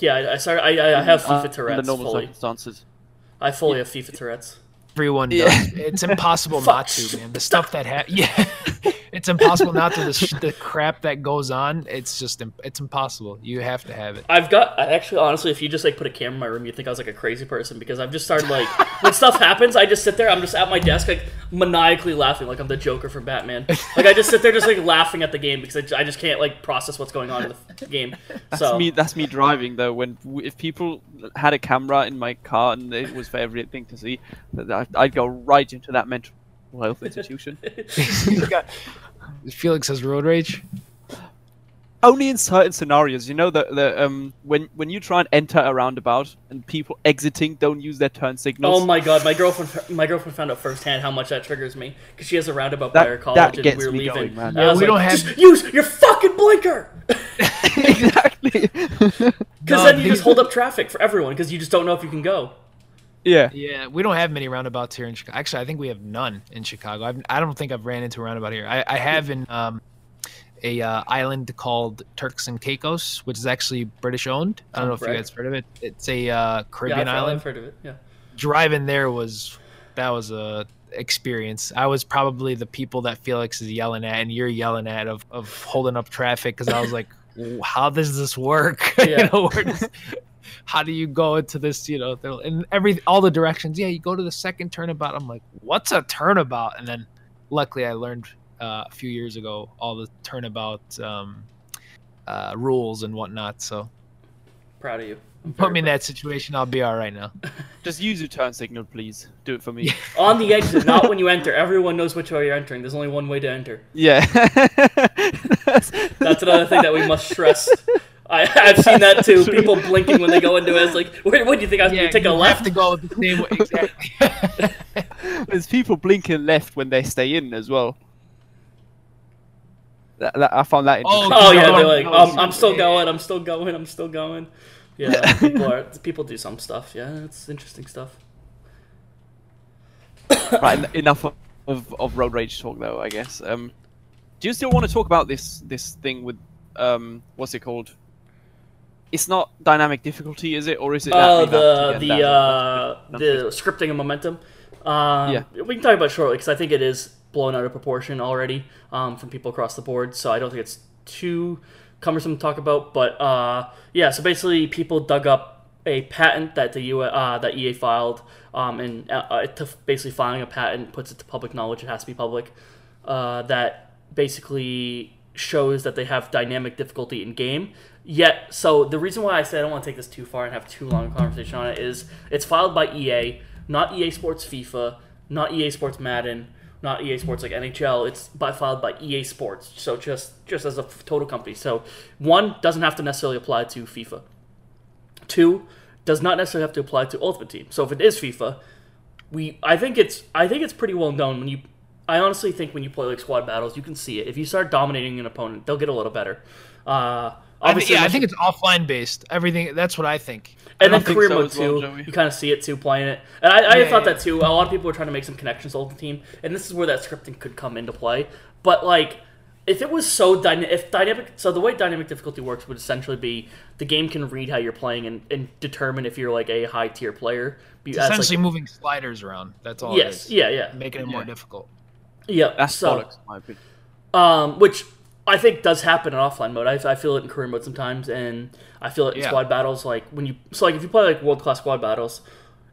Yeah, I, I started. I, I- I have FIFA under Tourette's normal fully. circumstances. I fully have FIFA Tourette's. Everyone Yeah. does. It's impossible not to, man. The stuff that ha- yeah, it's impossible not to. The, the crap that goes on, it's just it's impossible. You have to have it. I've got. I actually, honestly, if you just like put a camera in my room, you'd think I was like a crazy person because I've just started like when stuff happens, I just sit there. I'm just at my desk like maniacally laughing, like I'm the Joker from Batman. Like I just sit there just like laughing at the game because I, I just can't like process what's going on in the game. That's So me. That's me driving though. When if people had a camera in my car and it was favorite thing to see, I'd go right into that mental health institution. Felix has road rage. Only in certain scenarios, you know that the um when when you try and enter a roundabout and people exiting don't use their turn signals. Oh my god, my girlfriend, my girlfriend found out firsthand how much that triggers me because she has a roundabout That- by her that college and gets we were me leaving. going, man. Yeah, we like, don't have- just use your fucking blinker. exactly. Because No, then you just hold up traffic for everyone because you just don't know if you can go. Yeah. Yeah, we don't have many roundabouts here in Chicago. Actually, I think we have none in Chicago. I've, I don't think I've ran into a roundabout here. I, I have in um, a uh, island called Turks and Caicos, which is actually British owned. I don't Oh, know if you guys heard of it. It's a uh, Caribbean yeah, island. I've heard of it. Yeah. Driving there was that was a experience. I was probably the people that Felix is yelling at and you're yelling at of, of holding up traffic because I was like, how does this work? Yeah. you know, where does, how do you go into this? You know, they're- and every all the directions. Yeah, you go to the second turnabout. I'm like, what's a turnabout? And then, luckily, I learned uh, a few years ago all the turnabout um, uh, rules and whatnot. So Proud of you. I'm put very me in that situation, I'll be all right now. Just use your turn signal, please. Do it for me. On the exit, not when you enter. Everyone knows which way you're entering. There's only one way to enter. Yeah. That's, That's another thing that we must stress. I, I've seen that too. People blinking when they go into it. It's like, where, what do you think I was going to take a left? have to go the same way. Exactly. There's people blinking left when they stay in as well. That, that, I found that Oh, interesting. Oh yeah, they're like, no, um, I'm still going. I'm still going. I'm still going. Yeah, people are. People do some stuff. Yeah, it's interesting stuff. right, enough of, of, of road rage talk though. I guess. Um, do you still want to talk about this this thing with um, what's it called? It's not dynamic difficulty, is it, or is it? Oh, the the uh, the scripting and momentum. Um, Yeah. we can talk about it shortly because I think it is blown out of proportion already um, from people across the board. So I don't think it's too cumbersome to talk about. But uh, yeah, so basically, people dug up a patent that the U uh, that EA filed, um, and uh, uh, to basically filing a patent puts it to public knowledge. It has to be public. Uh, that basically shows that they have dynamic difficulty in game. Yet, so the reason why I say I don't want to take this too far and have too long a conversation on it is it's filed by EA, not EA Sports FIFA, not EA Sports Madden, not EA Sports like NHL. It's by filed by EA Sports. So just just as a total company. So one doesn't have to necessarily apply to FIFA. Two does not necessarily have to apply to Ultimate Team. So if it is FIFA, we I think it's I think it's pretty well known when you I honestly think when you play like squad battles, you can see it. If you start dominating an opponent, they'll get a little better. Uh, I think, yeah, I think it's offline based. Everything. That's what I think. and then I think career so mode as well, too. You kind of see it too playing it, and I, I Yeah, thought yeah. that too. A lot of people were trying to make some connections to the Team, and this is where that scripting could come into play. But like, if it was so dynamic, if dynamic, so the way dynamic difficulty works would essentially be the game can read how you're playing and, and determine if you're like a high tier player. Be- It's as, like- essentially moving sliders around. That's all. yes, It is. yeah, yeah, Making it more difficult. yeah. That's so, bollocks, in my opinion. um, which I think does happen in offline mode. I, I feel it in career mode sometimes, and I feel it in Yeah. squad battles. Like when you, so like if you play like world class squad battles,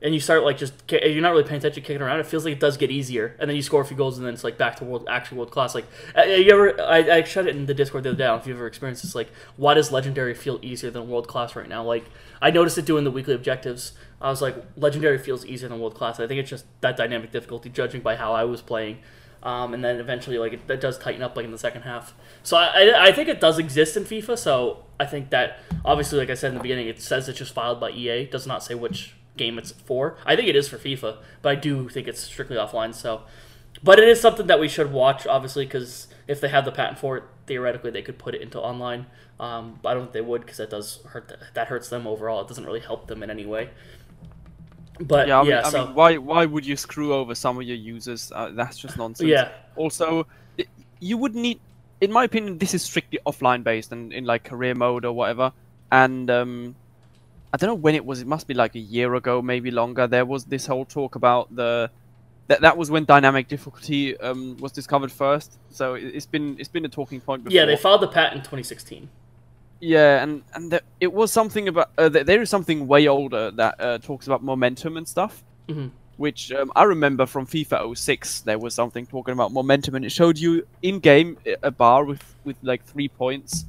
and you start like just you're not really paying attention, kicking around. It feels like it does get easier, and then you score a few goals, and then it's like back to world actual world class. Like uh, you ever, I, I shut it in the Discord the other day. If you've ever experienced this, like why does legendary feel easier than world class right now? Like I noticed it doing the weekly objectives. I was like, legendary feels easier than world class. I think it's just that dynamic difficulty, judging by how I was playing. Um, and then eventually, like it, it, does tighten up, like in the second half. So I, I, I think it does exist in FIFA. So I think that obviously, like I said in the beginning, it says it's just filed by EA. It does not say which game it's for. I think it is for FIFA, but I do think it's strictly offline. So, but it is something that we should watch, obviously, because if they have the patent for it, theoretically they could put it into online. Um, I don't think they would because that does hurt. that hurts them overall. It doesn't really help them in any way. But yeah, I mean, yeah, so... I mean, why why would you screw over some of your users? Uh, that's just nonsense. Yeah. Also, you would need, in my opinion, this is strictly offline based and in like career mode or whatever. And um, I don't know when it was. It must be like a year ago, maybe longer. There was this whole talk about the that that was when dynamic difficulty um, was discovered first. So it, has been it's been a talking point before. Yeah, they filed the patent in 2016. Yeah, and and the, it was something about uh, there is something way older that uh, talks about momentum and stuff. Mm-hmm. Which um, I remember from FIFA 06, there was something talking about momentum, and it showed you in game a bar with with like three points,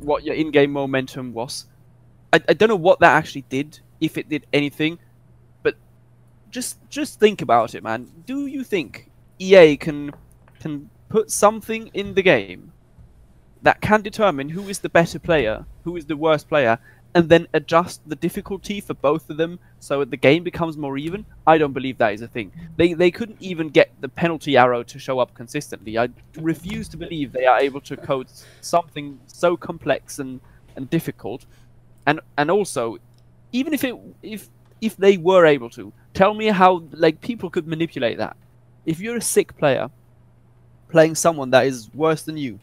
what your in game momentum was. I, I don't know what that actually did, if it did anything, but just just think about it, man. Do you think EA can can put something in the game that can determine who is the better player, who is the worst player, and then adjust the difficulty for both of them so the game becomes more even. I don't believe that is a thing. They they couldn't even get the penalty arrow to show up consistently. I refuse to believe they are able to code something so complex and, and difficult. And and also, even if it if if they were able to, tell me how like people could manipulate that. If you're a sick player playing someone that is worse than you,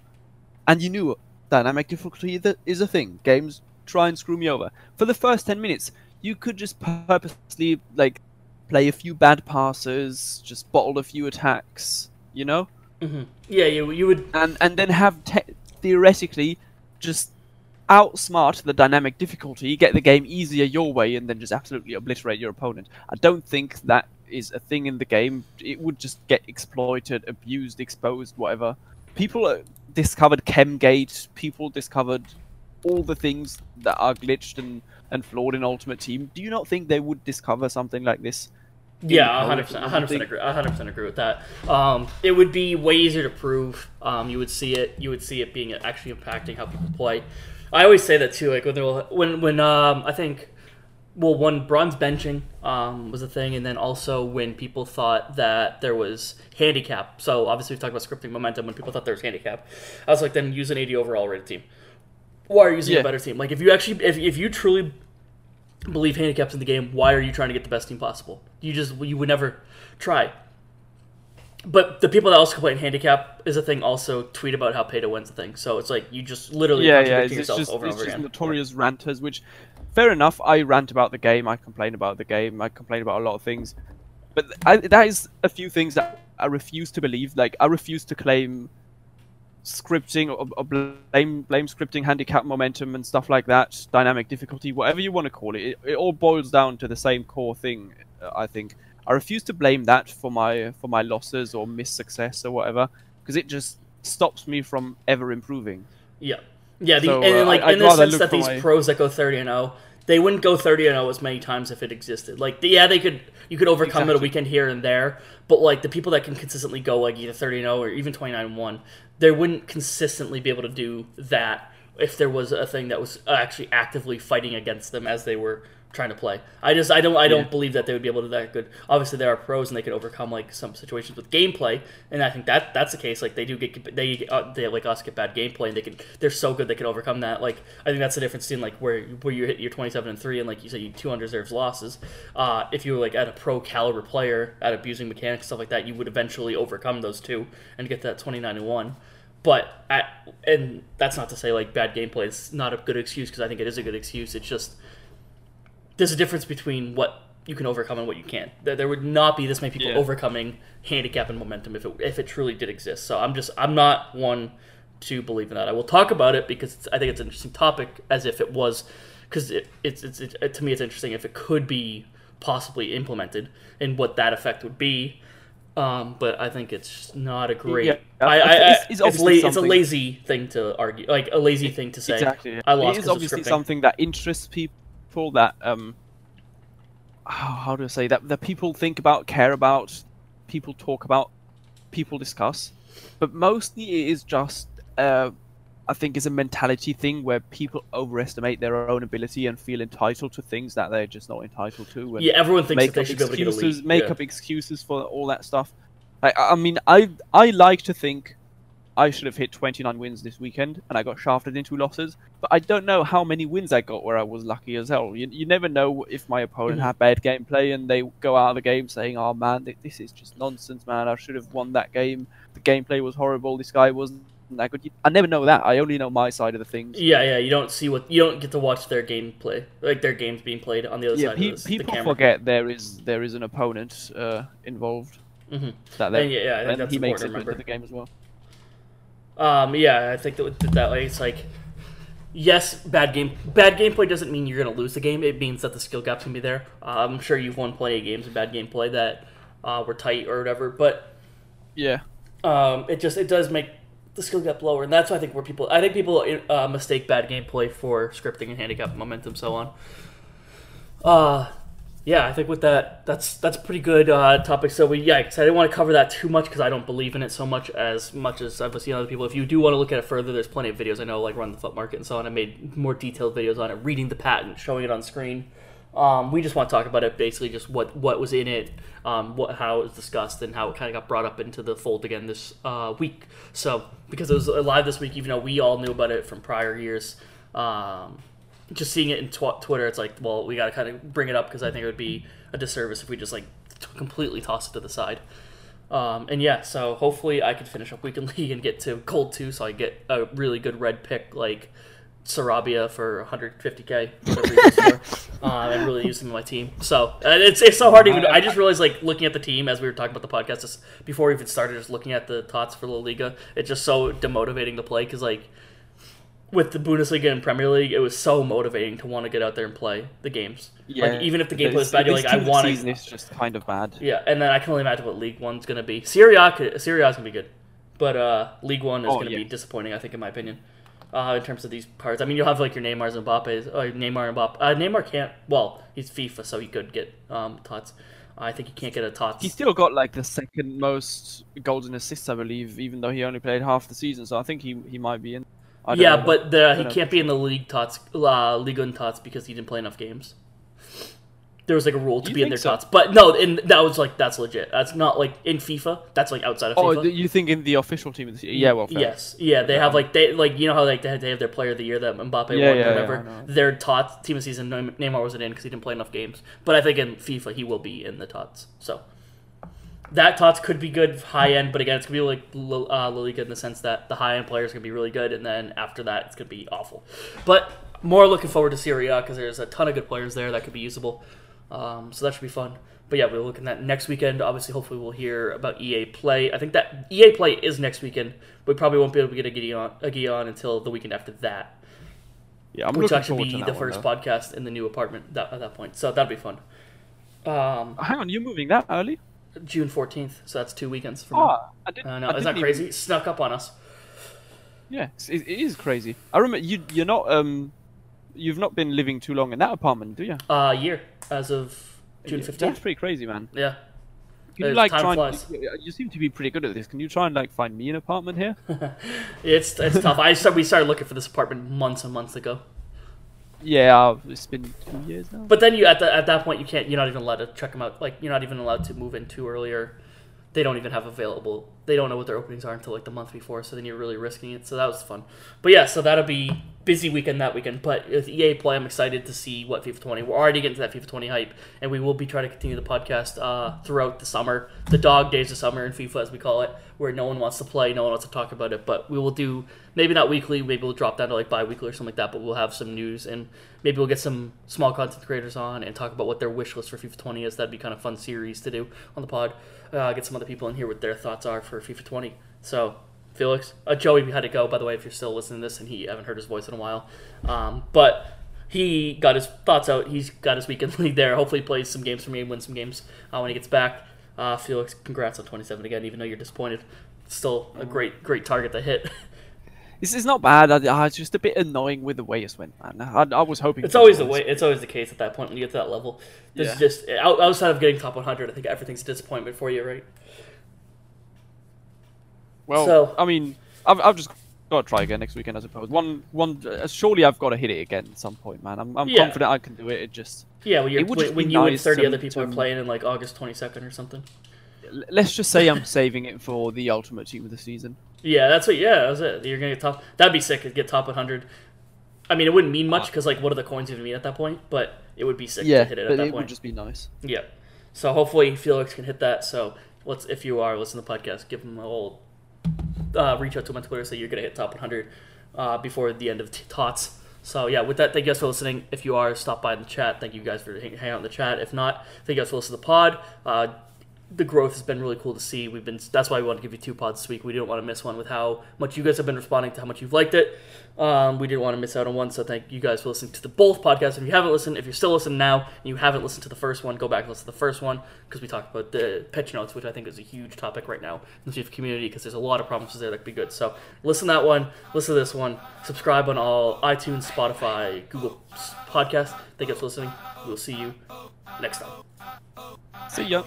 and you knew dynamic difficulty is a thing. Games try and screw me over. For the first 10 minutes, you could just purposely, like, play a few bad passes, just bottle a few attacks, you know? Mm-hmm. Yeah, you, you would. And, and then have, te- theoretically, just outsmart the dynamic difficulty, get the game easier your way, and then just absolutely obliterate your opponent. I don't think that is a thing in the game. It would just get exploited, abused, exposed, whatever. People discovered ChemGate. People discovered all the things that are glitched and, and flawed in Ultimate Team. Do you not think they would discover something like this? Yeah, 100%, 100% agree. 100% agree with that. Um, it would be way easier to prove. Um, you would see it. You would see it being actually impacting how people play. I always say that too. Like when when when um, I think well, one bronze benching um, was a thing, and then also when people thought that there was handicap. So obviously we talked about scripting momentum when people thought there was handicap. I was like, then use an 80 overall rated team. Why are you using yeah. a better team? Like if you actually, if, if you truly believe handicaps in the game, why are you trying to get the best team possible? You just you would never try. But the people that also complain handicap is a thing. Also, tweet about how pay to win's a thing. So it's like you just literally yeah yeah. It's, it's just, over it's just again. notorious ranters, which fair enough. I rant about the game. I complain about the game. I complain about a lot of things. But I, that is a few things that I refuse to believe. Like I refuse to claim scripting or, or, blame blame scripting handicap momentum and stuff like that dynamic difficulty whatever you want to call it it, it all boils down to the same core thing uh, i think i refuse to blame that for my for my losses or miss success or whatever because it just stops me from ever improving yeah yeah, the, so, and uh, like i in the sense that these my... pros that go thirty and zero, oh, they wouldn't go thirty and zero oh as many times if it existed. Like, yeah, they could you could overcome exactly. it a weekend here and there, but like the people that can consistently go like either thirty and zero oh or even twenty nine and one, they wouldn't consistently be able to do that if there was a thing that was uh, actually actively fighting against them as they were trying to play. I just I don't I don't yeah. believe that they would be able to that good. Obviously, there are pros and they can overcome like some situations with gameplay, and I think that that's the case. Like they do get they uh, they like us get bad gameplay, and they can they're so good they can overcome that. Like I think that's the difference in like where where you hit your twenty seven and three, and like you said, you two undeserved losses. Uh, if you were like at a pro caliber player at abusing mechanics stuff like that, you would eventually overcome those two and get that twenty nine and one. But at, and that's not to say like bad gameplay is not a good excuse because I think it is a good excuse. It's just there's a difference between what you can overcome and what you can't. There, there would not be this many people yeah. overcoming handicap and momentum if it if it truly did exist. So I'm just I'm not one to believe in that. I will talk about it because I think it's an interesting topic as if it was because it, it's, it's it, to me it's interesting if it could be possibly implemented and what that effect would be. Um, but I think it's not a great. Yeah, I, I, it's- it's, it's la- it's a lazy thing to argue, like a lazy thing to say. Exactly. I lost It is obviously something that interests people. That um, how, how do I say that? That people think about, care about, people talk about, people discuss. But mostly it is just, uh, I think, is a mentality thing where people overestimate their own ability and feel entitled to things that they're just not entitled to. Yeah, everyone thinks they should be able to get a excuses, lead. make yeah. up excuses for all that stuff. I, I mean, I I like to think I should have hit 29 wins this weekend, and I got shafted into losses. But I don't know how many wins I got where I was lucky as hell. You, you never know if my opponent Mhm. had bad gameplay and they go out of the game saying, "Oh man, this is just nonsense, man. I should have won that game. The gameplay was horrible. This guy wasn't that good." I never know that. I only know my side of the things. Yeah, yeah. You don't see what you don't get to watch their gameplay, like their games being played on the other Yeah, side pe- of the, the people camera. forget there is there is an opponent uh, involved. Mhm. That And yeah, yeah, and he makes it into the game as well. Um, yeah, I think that that way, it's like, yes, bad game, bad gameplay doesn't mean you're gonna lose the game. It means that the skill gap's gonna be there. Uh, I'm sure you've won plenty of games with bad gameplay that uh, were tight or whatever, but Yeah. um, it just it does make the skill gap lower, and that's why I think where people I think people uh, mistake bad gameplay for scripting and handicap momentum so on. Uh yeah, I think with that, that's that's a pretty good uh, topic. So we, yeah, I didn't want to cover that too much because I don't believe in it so much as much as I've seen other people. If you do want to look at it further, there's plenty of videos I know, like Run the Fut Market and so on. I made more detailed videos on it, reading the patent, showing it on screen. Um, we just want to talk about it, basically, just what what was in it, um, what how it was discussed, and how it kind of got brought up into the fold again this uh, week. So because it was live this week, even though we all knew about it from prior years. Um, just seeing it in tw- Twitter, it's like, well, we got to kind of bring it up because I think it would be a disservice if we just like t- completely toss it to the side. Um, and yeah, so hopefully I can finish up weekend league and get to gold two, so I get a really good red pick like Sarabia for 150k, whatever for, uh, and really use him in my team. So it's it's so hard to even. I just realized like looking at the team as we were talking about the podcast just before we even started, just looking at the tots for La Liga, it's just so demotivating to play because like with the Bundesliga and Premier League, it was so motivating to want to get out there and play the games. like even if the gameplay is bad, you're like, I want season to. is just kind of bad. Yeah, and then I can only imagine what League One's gonna be. Serie A, Serie is gonna be good, but uh, League One is Oh, gonna yeah. be disappointing. I think, in my opinion, uh, in terms of these parts. I mean, you'll have like your Neymar's and Mbappe's. Uh, Neymar and Mbappe. Uh, Neymar can't. Well, he's FIFA, so he could get um, tots. I think he can't get a tots. He still got like the second most golden assists, I believe, even though he only played half the season. So I think he he might be in. I yeah, know. but the, he know. can't be in the league tots, uh, Liga and tots because he didn't play enough games. There was like a rule to You be in their so? tots, but no, and that was like that's legit. That's not like in FIFA. That's like outside of oh, FIFA. th- you think in the official team of the season? Yeah, well, fair. Yes, yeah, they have like they like you know how like they have, they have their player of the year that Mbappe Yeah, won yeah, or whatever. yeah, their tots team of season Neymar wasn't in because he didn't play enough games. But I think in FIFA he will be in the tots. So that tots could be good high end, but again it's gonna be like uh, Liga in the sense that the high end players gonna be really good, and then after that it's gonna be awful. But more looking forward to Serie A because there's a ton of good players there that could be usable. Um, so that should be fun. But yeah, we're looking at that next weekend. Obviously, hopefully, we'll hear about EA Play. I think that EA Play is next weekend. We probably won't be able to get a Gideon, a Gideon until the weekend after that, Yeah, I'm which actually be to the one, first podcast in the new apartment that, at that point. So that'd be fun. Um, Hang on, you're moving that early? June fourteenth. So that's two weekends from now. Oh, I didn't. I know, I isn't that crazy? even- snuck up on us. Yeah, it, it is crazy. I remember you. You're not. Um, you've not been living too long in that apartment, do you? Uh, year as of June 15th. That's pretty crazy, man. Yeah. Can you Uh, like time try? Flies. you, you seem to be pretty good at this. Can you try and like find me an apartment here? It's it's tough. I started, we started looking for this apartment months and months ago. Yeah, it's been two years now. But then you at the, at that point you can't. You're not even allowed to check them out. Like you're not even allowed to move in too early, or they don't even have available. They don't know what their openings are until like the month before. So then you're really risking it. So that was fun. But yeah, so that'll be busy weekend that weekend. But with EA Play, I'm excited to see what FIFA 20. We're already getting to that FIFA 20 hype, and we will be trying to continue the podcast uh, throughout the summer, the dog days of summer in FIFA as we call it, where no one wants to play, no one wants to talk about it. But we will do maybe not weekly, maybe we'll drop down to like bi-weekly or something like that. But we'll have some news and maybe we'll get some small content creators on and talk about what their wish list for FIFA 20 is. That'd be kind of fun series to do on the pod. Uh, get some other people in here what their thoughts are for FIFA 20. So Felix, uh, Joey had to go by the way if you're still listening to this and he haven't heard his voice in a while. Um, but he got his thoughts out. He's got his weekend league there. Hopefully, he plays some games for me, and wins some games uh, when he gets back. Uh, Felix, congrats on 27 again, even though you're disappointed. Still a great, great target to hit. This is not bad. I, it's just a bit annoying with the way it's went, man. I, I was hoping. It's always the way. It's always the case at that point when you get to that level. This Yeah. is just outside of getting top 100. I think everything's a disappointment for you, right? Well, So- I mean, I've, I've just got to try again next weekend, I suppose. One, one. Uh, surely I've got to hit it again at some point, man. I'm, I'm Yeah. confident I can do it. It just Yeah, It would when, just when you and 30 to- other people are playing in like August 22nd or something. let's just say I'm saving it for the ultimate team of the season. Yeah, that's what. Yeah, that's it. You're gonna get top. That'd be sick. to Get top 100. I mean, it wouldn't mean much because like, what are the coins even mean at that point? But it would be sick yeah, to hit it at that it point. would just be nice. Yeah. So hopefully Felix can hit that. So let's if you are listening to the podcast, give him a whole uh, reach out to him on Twitter. Say you're gonna hit top 100 uh, before the end of t- tots. So yeah, with that, thank you guys for listening. If you are, stop by in the chat. Thank you guys for hanging hang out in the chat. If not, thank you guys for listening to the pod. Uh, the growth has been really cool to see. We've been that's why we want to give you two pods this week. We didn't want to miss one with how much you guys have been responding to how much you've liked it. Um, we didn't want to miss out on one, so thank you guys for listening to the both podcasts. If you haven't listened, if you're still listening now and you haven't listened to the first one, go back and listen to the first one because we talked about the patch notes, which I think is a huge topic right now in the Chief community because there's a lot of problems there that could be good. So listen to that one, listen to this one, subscribe on all iTunes, Spotify, Google Podcasts. Thank you for listening. We'll see you next time. See ya.